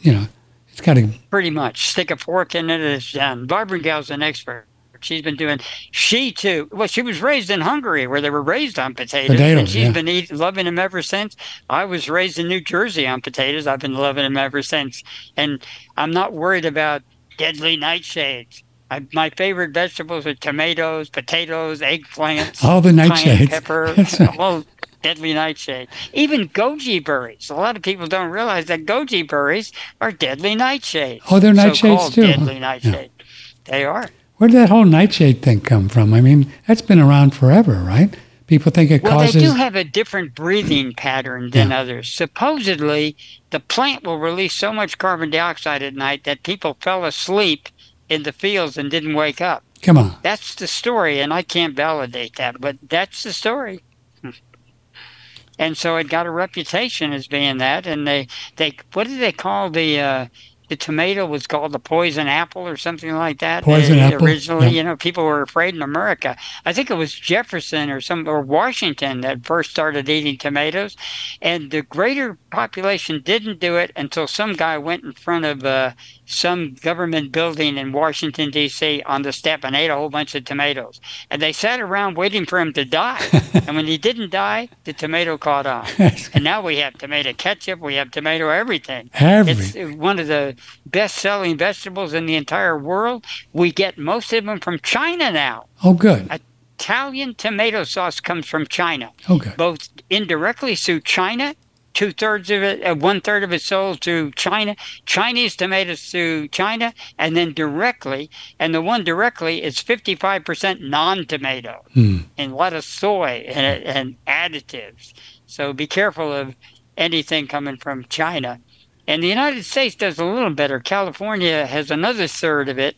you know, it's got to. pretty much stick a fork in it it's done. Barbara Gal's an expert. She's been doing. She too. Well, she was raised in Hungary where they were raised on potatoes, Potatoes, and she's yeah. been eating, loving them ever since. I was raised in New Jersey on potatoes. I've been loving them ever since, and I'm not worried about deadly nightshades. I, my favorite vegetables are tomatoes, potatoes, eggplants, All the nightshades. pepper. Well, deadly nightshade. Even goji berries. A lot of people don't realize that goji berries are deadly nightshades. Oh, they're nightshades too, huh? Deadly Yeah. nightshade. They are. Where did that whole nightshade thing come from? I mean, that's been around forever, right? People think it Well, causes. they do have a different breathing pattern than others. Supposedly, the plant will release so much carbon dioxide at night that people fell asleep in the fields and didn't wake up. Come on. That's the story, and I can't validate that, but that's the story. And so it got a reputation as being that. And they, they what did they call the uh, the tomato was called the poison apple or something like that. Poison apple, Originally, yeah. you know, people were afraid in America. I think it was Jefferson or some or Washington that first started eating tomatoes, and the greater population didn't do it until some guy went in front of uh, some government building in Washington D.C. on the step and ate a whole bunch of tomatoes, and they sat around waiting for him to die. and when he didn't die, the tomato caught on. and now we have tomato ketchup, we have tomato everything. Every. It's uh, one of the best selling vegetables in the entire world. We get most of them from China now. Oh, good. Italian tomato sauce comes from China, Okay. both indirectly through China. Two thirds of it, uh, one third of it sold to China, Chinese tomatoes to China, and then directly. And the one directly is 55% non tomato Hmm. and a lot of soy and, and additives. So be careful of anything coming from China. And the United States does a little better. California has another third of it,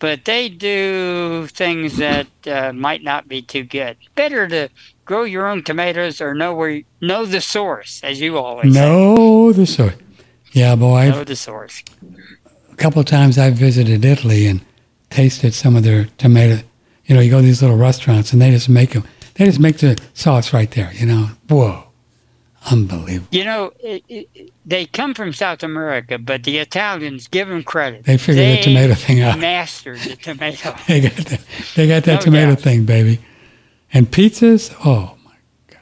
but they do things that uh, might not be too good. Better to grow your own tomatoes or know where you, know the source, as you always say. The source. Yeah, boy. Know the source. a couple of times I've visited Italy and tasted some of their tomato. You know, you go to these little restaurants and they just make them. They just make the sauce right there. You know, whoa, unbelievable. You know, it, it, they come from South America, but the Italians give them credit. They figured the tomato thing out. Mastered the tomato. They got that, they got that No tomato doubt. thing, baby. And pizzas, oh my. God!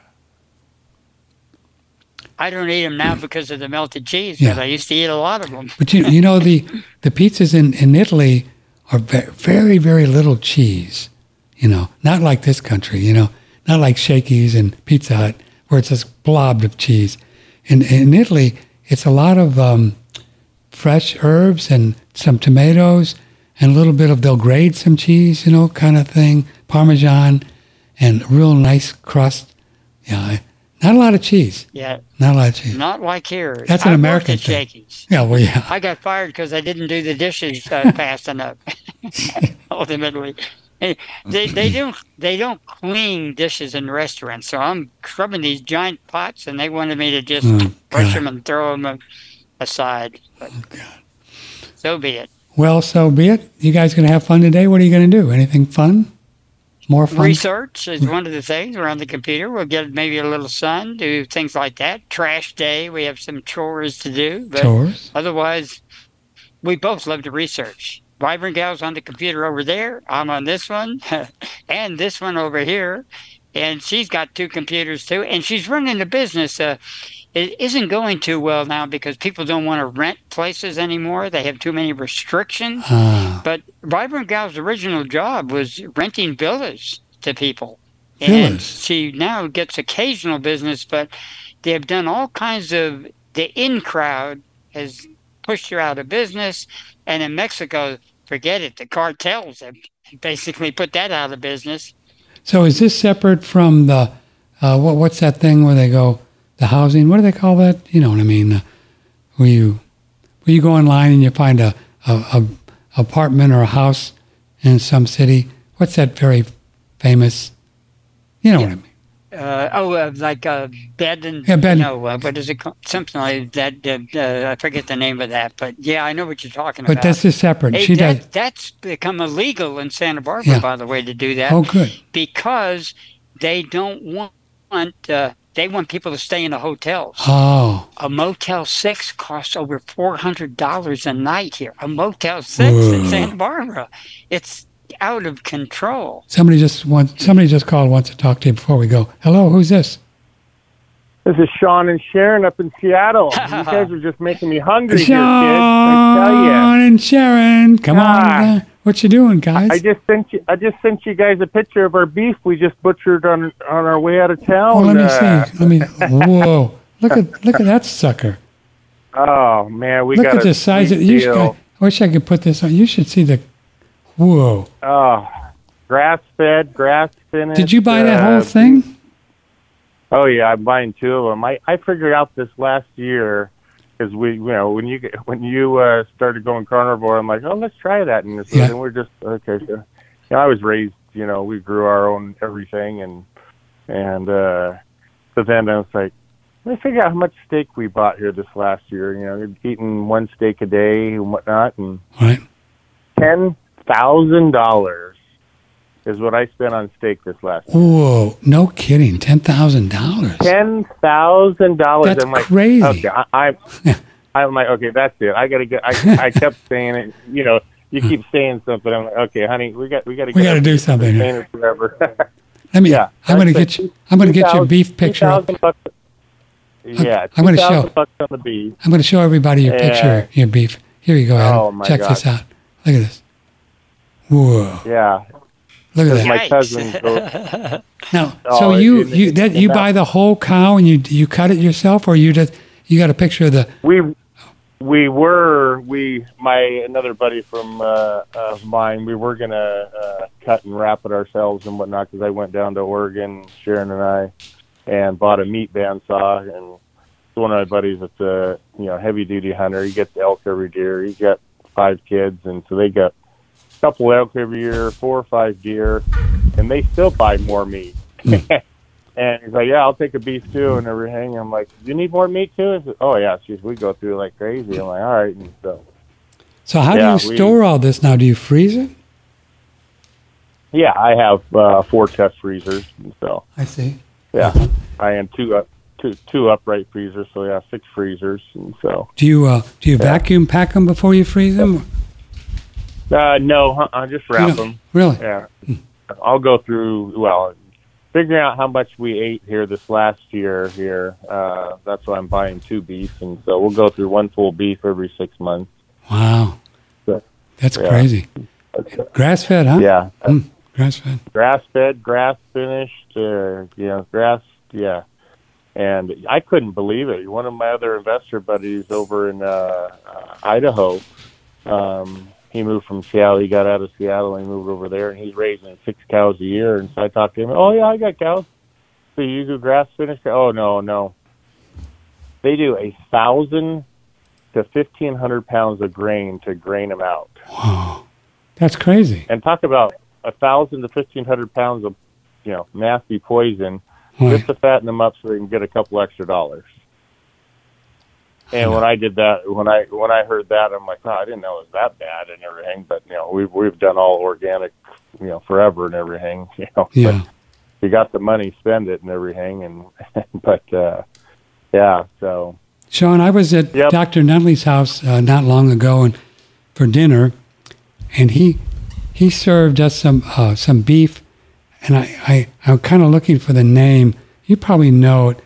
I don't eat them now because of the melted cheese, Yeah. but I used to eat a lot of them. But you you know the the pizzas in in Italy are very very little cheese. You know, not like this country. You know, not like Shakey's and Pizza Hut where it's this blob of cheese. In in Italy, it's a lot of um, fresh herbs and some tomatoes and a little bit of they'll grate some cheese. You know, kind of thing, Parmesan, and real nice crust. Yeah, not a lot of cheese. Yeah, Not a lot of cheese. not like here. That's an I American worked at thing. Shakey's. Yeah, well, yeah. I got fired because I didn't do the dishes uh, fast enough. Ultimately, they, they don't they don't clean dishes in restaurants. So I'm scrubbing these giant pots, and they wanted me to just Oh, brush them and throw them aside. Oh, but so be it. Well, so be it. You guys going to have fun today? What are you going to do? Anything fun? More fun? Research is one of the things. We're on the computer. We'll get maybe a little sun, do things like that. Trash day. We have some chores to do. But Chores? otherwise, we both love to research. Vibrant Gal's on the computer over there. I'm on this one and this one over here. And she's got two computers too. And she's running a business. Uh, it isn't going too well now because people don't want to rent places anymore. They have too many restrictions. Ah, But Vibrant Gal's original job was renting villas to people. And she now gets occasional business, but they've done all kinds of the in crowd has pushed her out of business. And in Mexico, forget it, the cartels have basically put that out of business. so is this separate from the, uh, what, what's that thing where they go, the housing? What do they call that? You know what I mean? Uh, where you, where you go online and you find a, a, a apartment or a house in some city. What's that very famous? You know what I mean? Uh, oh, uh, like uh, bed and Yeah, bed- no, uh, what is it called? Something like that. Uh, uh, I forget the name of that, but yeah, I know what you're talking But about. But this is separate. Hey, she that, does. That's become illegal in Santa Barbara, Yeah. by the way, to do that Oh, good. because they don't want. Uh, they want people to stay in the hotels. Oh, A Motel Six costs over four hundred dollars a night here. A Motel Six in Santa Barbara, it's out of control. somebody just wants, somebody just called wants to talk to you before we go. Hello, who's this? This is Sean and Sharon up in Seattle. you guys are just making me hungry here, kids. I tell Sean and Sharon, come Ah. on. down. What you doing, guys? I just sent you. I just sent you guys a picture of our beef we just butchered on on our way out of town. oh, let me Uh, see. Let me. Whoa! Look at look at that sucker. Oh man, we look got at the size of you. deal. Should, I wish I could put this on. You should see the. Whoa! Oh, grass fed, grass finished. Did you buy that uh, whole thing? Oh yeah, I'm buying two of them. I I figured out this last year because we you know when you get when you uh, started going carnivore, I'm like, oh let's try that, and, Yeah. then we're just okay. So, you know, I was raised, you know, we grew our own everything, and and uh, so then I was like, let me figure out how much steak we bought here this last year. You know, eating one steak a day and whatnot, and Right. ten thousand dollars is what I spent on steak this last year. Whoa! No kidding. Ten thousand dollars. ten thousand dollars. That's I'm like, crazy. Okay, I, I, I'm like, okay, that's it. I gotta get. I, I kept saying it. You know, you keep saying something. I'm like, okay, honey, we got, we got to. We gotta do something here. Forever. Let me. yeah, I'm gonna get you. I'm gonna get your beef picture. up. bucks. Yeah, I'm gonna show. bucks on the beef. I'm gonna show everybody your picture. Your beef. Here you go, Atom. Oh, my Check God. this out. Look at this. Whoa! Yeah, Look at because that. my Yikes. cousin. Goes, Now, Oh, so you in- you that you that- buy the whole cow and you you cut it yourself, or you just you got a picture of the we we were we my another buddy from uh, of mine we were gonna uh, cut and wrap it ourselves and whatnot because I went down to Oregon Sharon and I and bought a meat bandsaw and one of my buddies that's a you know heavy duty hunter he gets elk every year he's got five kids and so they got a couple elk every year four or five deer and they still buy more meat And he's like, "Yeah, I'll take a beef too and everything." I'm like, you need more meat too?" Said, "Oh yeah, geez, we go through like crazy." I'm like, "All right." And so, So how Yeah, do you we- store all this now? Do you freeze it? yeah, I have uh, four test freezers, and so I see. yeah, I am two up, two two upright freezers, so yeah, six freezers, and so Do you uh, do you vacuum pack them before you freeze them? Uh, no, I just wrap them. Really? Yeah, I'll go through. Well, figuring out how much we ate here this last year. Here, uh, that's why I'm buying two beef, and so we'll go through one full beef every six months. Wow. Yeah. That's Yeah. crazy. Grass fed, huh? Yeah, Grass fed. grass fed, grass finished, uh, you know, grass, yeah. And I couldn't believe it. One of my other investor buddies over in uh, uh, Idaho, um, he moved from Seattle. He got out of Seattle and he moved over there, and he's raising six cows a year. And so I talked to him. Oh yeah, I got cows. So you do grass finished? Oh no, no. They do a thousand to fifteen hundred pounds of grain to grain them out Wow. That's crazy. and talk about a thousand to fifteen hundred pounds of you know nasty poison Right. just to fatten them up so they can get a couple extra dollars. And when I did that, when I when I heard that, I'm like, oh, I didn't know it was that bad and everything. But you know, we've we've done all organic, you know, forever and everything. You know, Yeah. but you got the money, spend it and everything. And but uh, yeah, so Sean, I was at Yep. Dr. Nunley's house uh, not long ago and for dinner, and he he served us some uh, some beef, and I, I I'm kind of looking for the name. You probably know it.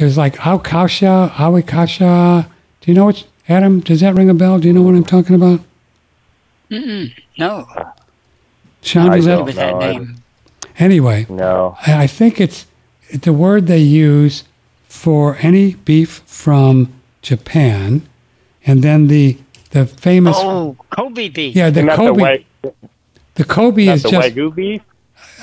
It was like oh, Aukasha, Awikasha. Do you know what Atom? Does that ring a bell? Do you know what I'm talking about? No, Sean, I does that? that name. Anyway, no, I I think it's it's the word they use for any beef from Japan, and then the the famous Oh, Kobe beef. yeah the and that's the Kobe the Kobe is the just wagyu beef.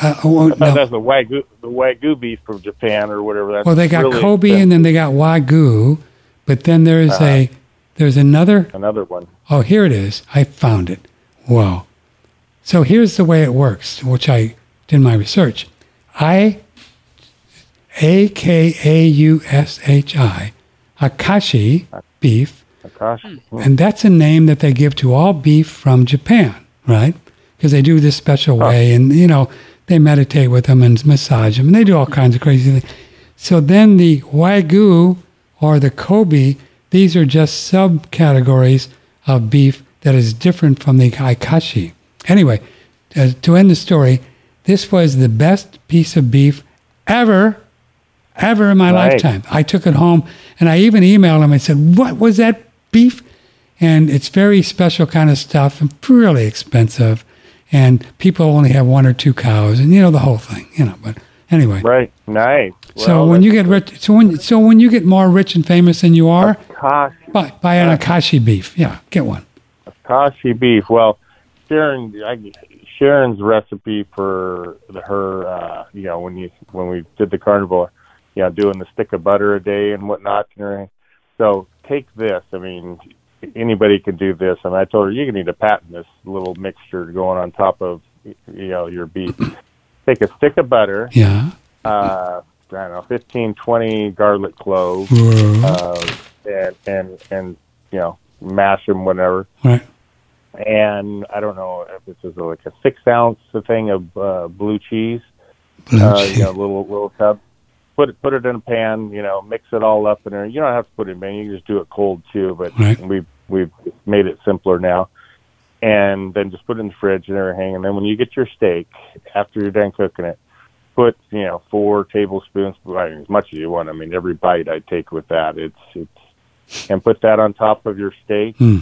Uh, I thought no. that's the wagyu the wagyu beef from Japan or whatever. That's well they got really Kobe and then they got Wagyu, but then there's Uh-huh. a there's another another one. oh here it is I found it wow so here's the way it works which I did my research I A K A U S H I Akaushi beef Gosh, And that's a name that they give to all beef from Japan, right? Because they do this special way and, you know, they meditate with them and massage them and they do all kinds of crazy things. So then the Wagyu or the Kobe, these are just subcategories of beef that is different from the Akaushi. Anyway, uh, to end the story, this was the best piece of beef ever, ever in my Right. lifetime. I took it home and I even emailed him and said, What was that beef? And it's very special kind of stuff and really expensive. And people only have one or two cows, and you know the whole thing, you know. But anyway, Right. Nice. so when you get rich, so when so when you get more rich and famous than you are, Gosh, buy, buy an Akaushi beef. Yeah, get one. Kashi beef. Well, Sharon, I, Sharon's recipe for the, her, uh, you know, when you when we did the carnivore, you know, doing the stick of butter a day and whatnot. So take this. I mean, anybody can do this. And I told her you need to patent this little mixture going on top of, you know, your beef. Take a stick of butter, Yeah. uh, I don't know, fifteen, twenty garlic cloves, uh, and and and you know, mash them, whatever right. and I don't know if this is like a six ounce thing of uh, blue cheese, Blue uh, cheese. you know, little little tub. Put it put it in a pan, you know, mix it all up in there. You don't have to put it in, pan, you can just do it cold too. But Right. we've we've made it simpler now, and then just put it in the fridge and everything. And then when you get your steak, after you're done cooking it, put you know four tablespoons, as much as you want. I mean, every bite I take with that, it's it's, and put that on top of your steak. Hmm.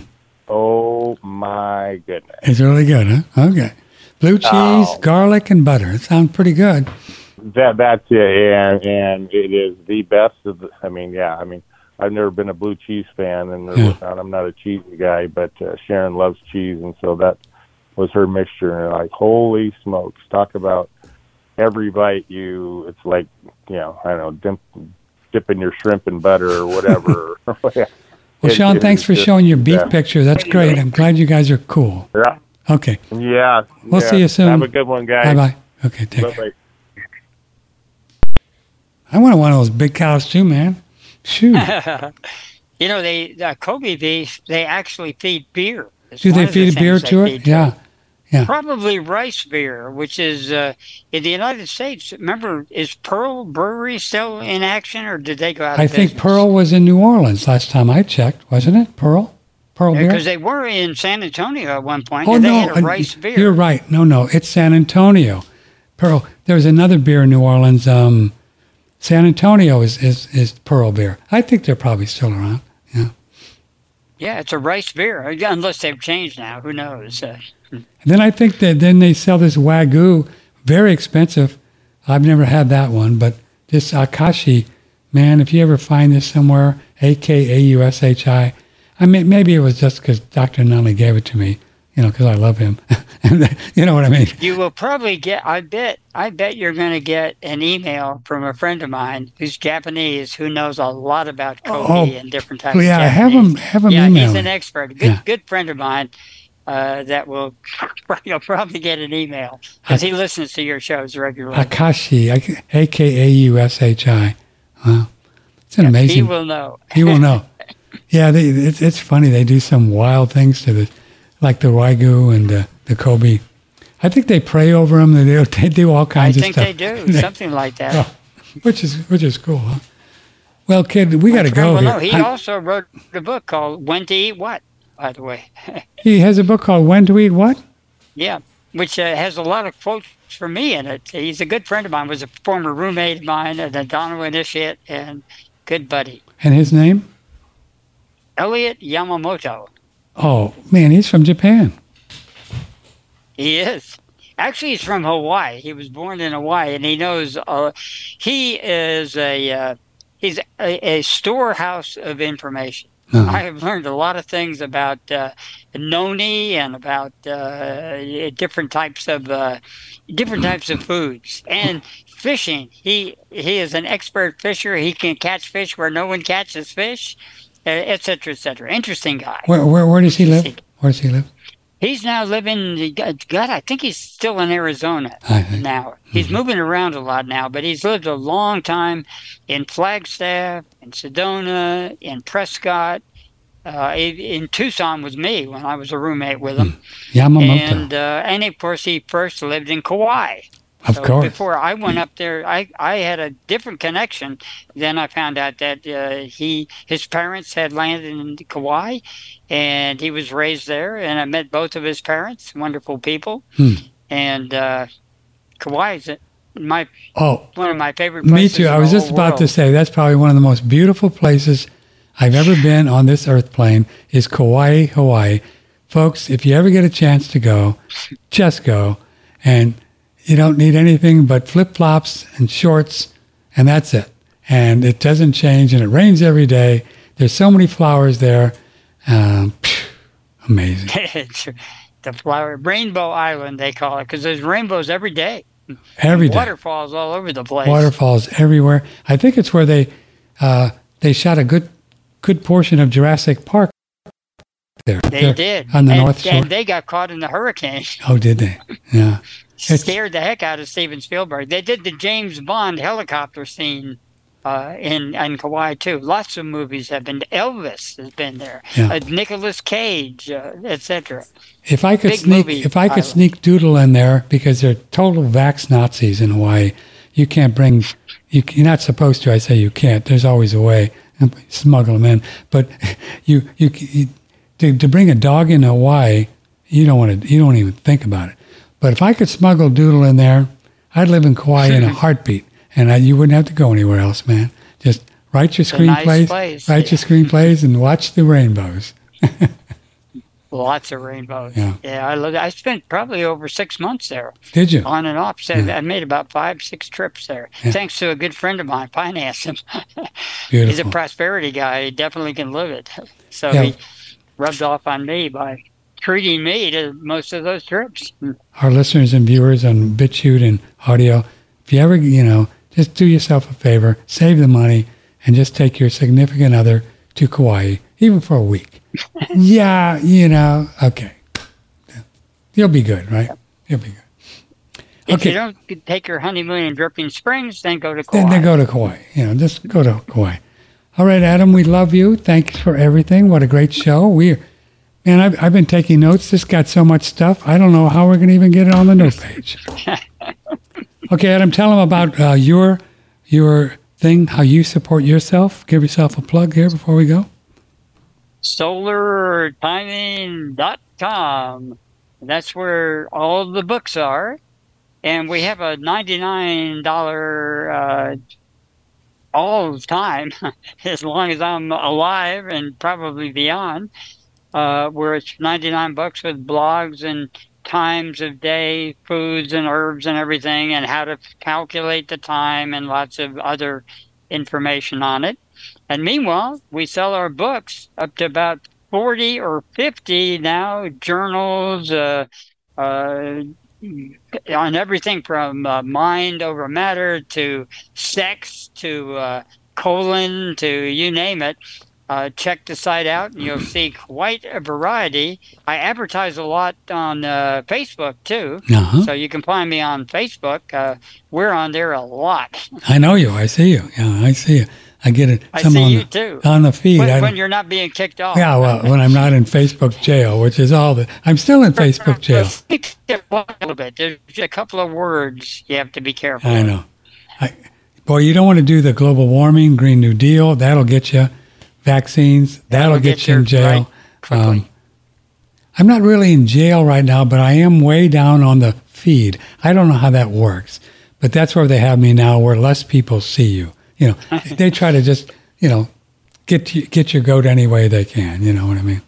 Oh my goodness. It's really good, huh? Okay. Blue cheese, Oh. garlic, and butter. It sounds pretty good. That that's it, and and it is the best of. The, I mean, yeah. I mean, I've never been a blue cheese fan, and Yeah. I'm not a cheesy guy, but uh, Sharon loves cheese, and so that was her mixture. And like, holy smokes! Talk about every bite you. It's like you know, I don't know, dip, dipping your shrimp in butter or whatever. Well, It- Sean, it thanks for just- showing your beef yeah. picture. That's great. I'm glad you guys are cool. Yeah, Okay. yeah. We'll yeah. see you soon. Have a good one, guys. bye. Bye. Okay, take care. I want one of those big cows too, man. Shoot. You know, they the Kobe beef. They actually feed beer. It's Do they of the feed beer to it? feed Yeah. Probably rice beer, which is uh, in the United States. Remember, is Pearl Brewery still in action, or did they go out? I think business? Pearl was in New Orleans last time I checked, wasn't it? Pearl? Pearl beer? because they were in San Antonio at one point. Oh no, had a uh, rice beer. you're right. No, no, it's San Antonio. Pearl. There's another beer in New Orleans. Um, San Antonio is, is is Pearl beer. I think they're probably still around. Yeah. Yeah, it's a rice beer, unless they've changed now. Who knows? Uh, And then I think that then they sell this wagyu, very expensive. I've never had that one, but this Akaushi, man, if you ever find this somewhere, A K A U S H I. I mean, maybe it was just because Dr. Nunley gave it to me, you know, because I love him. and you know what I mean? you will probably get. I bet. I bet you're going to get an email from a friend of mine who's Japanese, who knows a lot about Kobe Oh, and different types. Yeah, of have him, Japanese. have him Yeah, email he's an expert. Good, Yeah. good friend of mine. Uh, that will you'll probably get an email because he listens to your shows regularly. Akaushi, A K A U S H I. Wow. It's an He amazing. will know. He will know. Yeah, they, it's, it's funny. They do some wild things to the, like the Wagyu and the, the Kobe. I think they pray over them. They do, they do all kinds of stuff. I think they do something like that. Oh, which is which is cool. Huh? Well, kid, we got to go Well, no, he I- also wrote a book called "When to Eat What." By the way, he has a book called "When to Eat What." yeah, which uh, has a lot of quotes for me in it. He's a good friend of mine. Was a former roommate of mine, an Adano initiate, and good buddy. And his name? Elliot Yamamoto. Oh man, he's from Japan. He is. Actually, he's from Hawaii. He was born in Hawaii, and he knows. Uh, he is a uh, he's a, a storehouse of information. Uh-huh. I have learned a lot of things about uh, noni and about uh, different types of uh, different types of foods and fishing. He he is an expert fisher. He can catch fish where no one catches fish, uh, et cetera, et cetera. Interesting guy. Where where, where does he live? Where does he live? He's now living. God, I think he's still in Arizona now. He's moving around a lot now, but he's lived a long time in Flagstaff, in Sedona, in Prescott, uh, in in Tucson with me when I was a roommate with him, Yamamoto. and uh, and of course he first lived in Kauai. Of So course. Before I went up there, I, I had a different connection. Then I found out that uh, he his parents had landed in Kauai, and he was raised there. And I met both of his parents, wonderful people. Hmm. And uh, Kauai is my oh, one of my favorite me too. I was just about to say that's probably one of the most beautiful places I've ever been on this earth plane. Is Kauai, Hawaii. folks, if you ever get a chance to go, just go. And you don't need anything but flip flops and shorts, and that's it. And it doesn't change, and it rains every day. There's so many flowers there. Um, phew, amazing. The flower Rainbow Island they call it because there's rainbows every day. Every day. Waterfalls all over the place. Waterfalls everywhere. I think it's where they uh, they shot a good good portion of Jurassic Park there. They there did on the and, North Shore. and they got caught in the hurricane. oh, did they? Yeah. Scared the heck out of Steven Spielberg. They did the James Bond helicopter scene uh, in in Kauai too. Lots of movies have been. Elvis has been there. Yeah. Uh, Nicolas Cage, uh, etc. If I could Big sneak, movie if I could sneak Doodle in there because they're total vax Nazis in Hawaii, you can't bring. You, you're not supposed to. I say you can't. There's always a way. Smuggle them in, but you you, you to, to bring a dog in Hawaii, you don't want to. You don't even think about it. But if I could smuggle Doodle in there, I'd live in Kauai in a heartbeat, and I, you wouldn't have to go anywhere else, man. Just write your nice screenplays, place, write your screenplays, and watch the rainbows. Lots of rainbows. Yeah. yeah, I love. I spent probably over six months there. Did you? on and off. So Yeah. I made about five, six trips there, Yeah. thanks to a good friend of mine, financed him. Beautiful. He's a prosperity guy. He definitely can live it. So Yeah. he rubbed off on me by treating me to most of those trips. our listeners and viewers on BitChute and audio, if you ever, you know, just do yourself a favor, save the money, and just take your significant other to Kauai, even for a week. yeah, you know, okay. You'll be good, right? You'll be good. If Okay. you don't take your honeymoon in Dripping Springs, then go to Kauai. Then, then go to Kauai. You know, just go to Kauai. All right, Atom, we love you. Thanks for everything. What a great show. We, man, I've, I've been taking notes. This got so much stuff. I don't know how we're going to even get it on the note page. okay, Atom, tell them about uh, your your thing, how you support yourself. Give yourself a plug here before we go. solartiming.com. That's where all the books are. And we have a $99 uh, all the time, as long as I'm alive and probably beyond, uh, where it's 99 bucks with blogs and times of day, foods and herbs and everything, and how to calculate the time and lots of other information on it. And meanwhile, we sell our books up to about 40 or 50 now, journals, uh, uh, on everything from uh, mind over matter to sex to uh, colon to you name it. Uh, check the site out and you'll see quite a variety. I advertise a lot on uh, Facebook too. Uh-huh. So you can find me on Facebook. Uh, we're on there a lot. I know you. I see you. Yeah, I see you. I get it. I see on you the, too. on the feed. When, when you're not being kicked off. yeah, well, when I'm not in Facebook jail, which is all the. I'm still in Facebook jail. A little bit. There's a couple of words you have to be careful. I know. I, boy, you don't want to do the global warming, Green New Deal. That'll get you. Vaccines. That'll, That'll get, get you in jail. right. Um, I'm not really in jail right now, but I am way down on the feed. I don't know how that works, but that's where they have me now, where less people see you. You know, they try to just, you know, get you, get your goat any way they can. You know what I mean?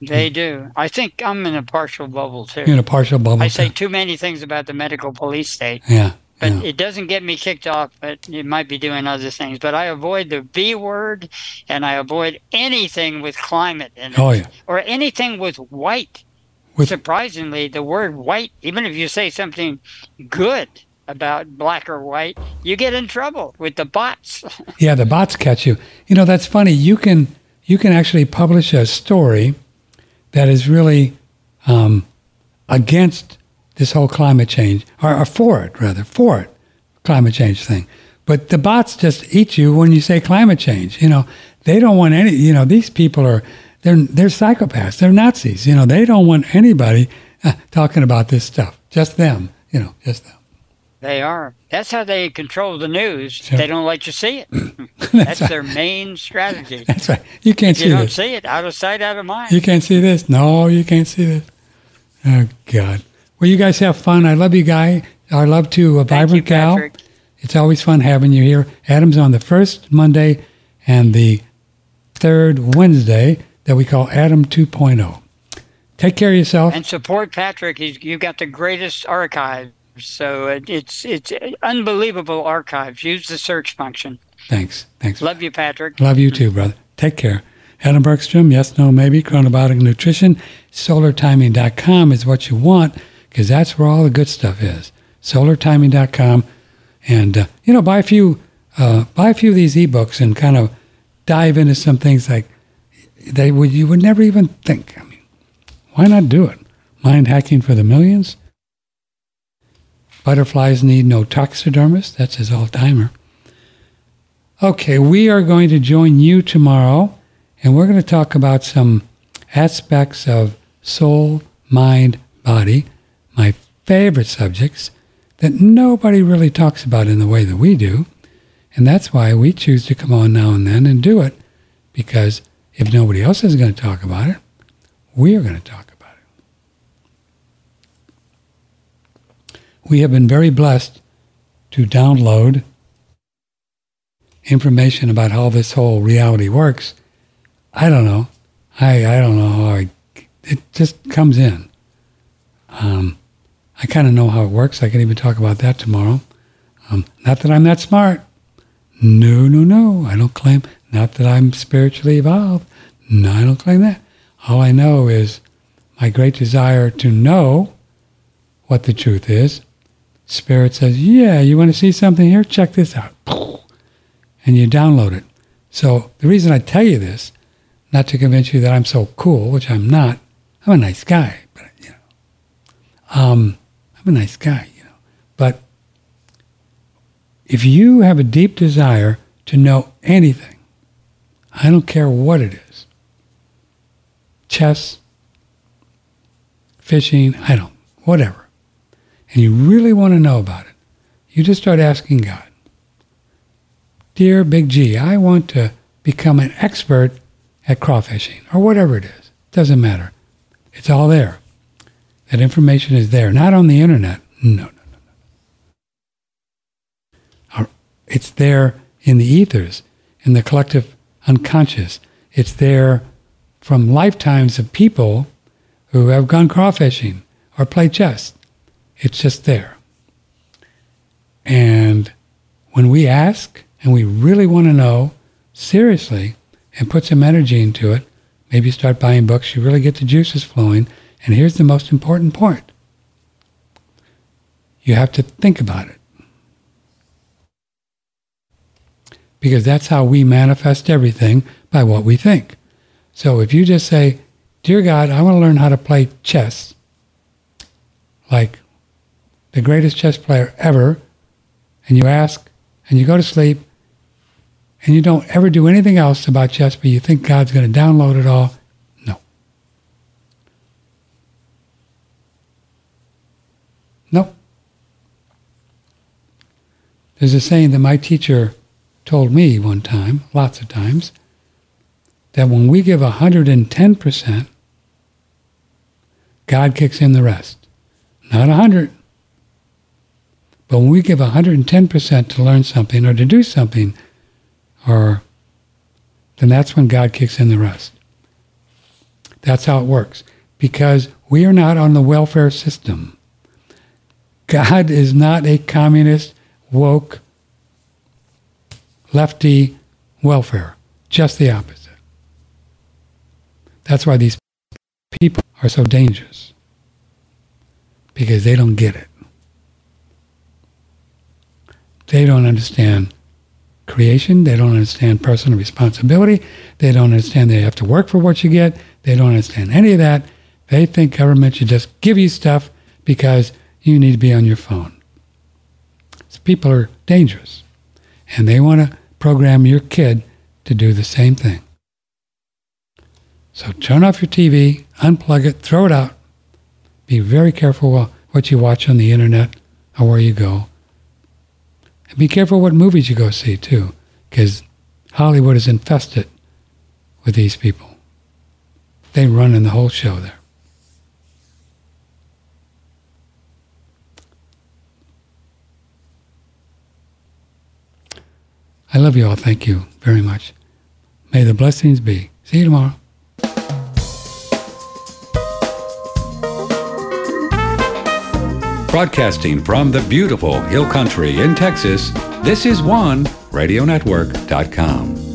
They do. I think I'm in a partial bubble too. You're in a partial bubble. I say too many things about the medical police state, yeah. But yeah. it doesn't get me kicked off. But it might be doing other things. But I avoid the B word, and I avoid anything with climate in it, Oh yeah. or anything with white. With- Surprisingly, the word white, even if you say something good about black or white, you get in trouble with the bots. Yeah, the bots catch you. You know, that's funny. You can you can actually publish a story that is really um, against this whole climate change, or, or for it rather, for it, climate change thing. But the bots just eat you when you say climate change. You know, they don't want any. You know, these people are they're they're psychopaths. They're Nazis. You know, they don't want anybody uh, talking about this stuff. Just them. You know, just them. They are. That's how they control the news. Sure. They don't let you see it. That's That's right. their main strategy. That's right. You can't If see you don't this. see it, out of sight, out of mind. You can't see this? No, you can't see this. Oh, God. Well, you guys have fun. I love you, Guy. I love to uh, Thank you, Vibrant Gal. It's always fun having you here. Atom's on the first Monday and the third Wednesday that we call Adam 2.0. Take care of yourself. And support Patrick. He's you've got the greatest archives. So it, it's it's unbelievable archives. Use the search function. Thanks. Thanks. Love you, Patrick. Love you too, brother. Take care. Atom Bergstrom, yes, no, maybe, chronobiotic nutrition, solartiming.com is what you want because that's where all the good stuff is. Solartiming.com. And, uh, you know, buy a few, uh, buy a few of these ebooks and kind of dive into some things like they would, you would never even think. I mean, why not do it? Mind hacking for the millions? Butterflies need no taxidermist. That's his all timer. Okay, we are going to join you tomorrow and we're going to talk about some aspects of soul, mind, body, my favorite subjects that nobody really talks about in the way that we do. And that's why we choose to come on now and then and do it, because if nobody else is going to talk about it, we are going to talk about it. We have been very blessed to download information about how this whole reality works I don't know. I I don't know how I, it just comes in. Um, I kind of know how it works. I can even talk about that tomorrow. Um, not that I'm that smart. No, no, no. I don't claim. Not that I'm spiritually evolved. No, I don't claim that. All I know is my great desire to know what the truth is. Spirit says, "Yeah, you want to see something here? Check this out," and you download it. So the reason I tell you this not to convince you that I'm so cool, which I'm not. I'm a nice guy, but you know, um, I'm a nice guy, you know. But if you have a deep desire to know anything, I don't care what it is, chess, fishing, I don't, whatever, and you really want to know about it, you just start asking God. Dear Big G, I want to become an expert at crawfishing or whatever it is. Doesn't matter. It's all there. That information is there, not on the internet. No, no, no, no. It's there in the ethers, in the collective unconscious. It's there from lifetimes of people who have gone crawfishing or played chess. It's just there. And when we ask and we really want to know seriously, and put some energy into it, maybe start buying books, you really get the juices flowing. And here's the most important part you have to think about it. Because that's how we manifest everything by what we think. So if you just say, Dear God, I want to learn how to play chess, like the greatest chess player ever, and you ask and you go to sleep and you don't ever do anything else about chess, but you think God's going to download it all, no. No. There's a saying that my teacher told me one time, lots of times, that when we give 110%, God kicks in the rest. Not 100. But when we give 110% to learn something or to do something, or then that's when God kicks in the rest. That's how it works. Because we are not on the welfare system. God is not a communist, woke, lefty welfare. Just the opposite. That's why these people are so dangerous. Because they don't get it. They don't understand creation. They don't understand personal responsibility. They don't understand they have to work for what you get. They don't understand any of that. They think government should just give you stuff because you need to be on your phone. People are dangerous. And they want to program your kid to do the same thing. So turn off your TV, unplug it, throw it out. Be very careful what you watch on the internet or where you go. And be careful what movies you go see, too, because Hollywood is infested with these people. They run in the whole show there. I love you all. Thank you very much. May the blessings be. See you tomorrow. Broadcasting from the beautiful Hill Country in Texas, this is one radionetwork.com.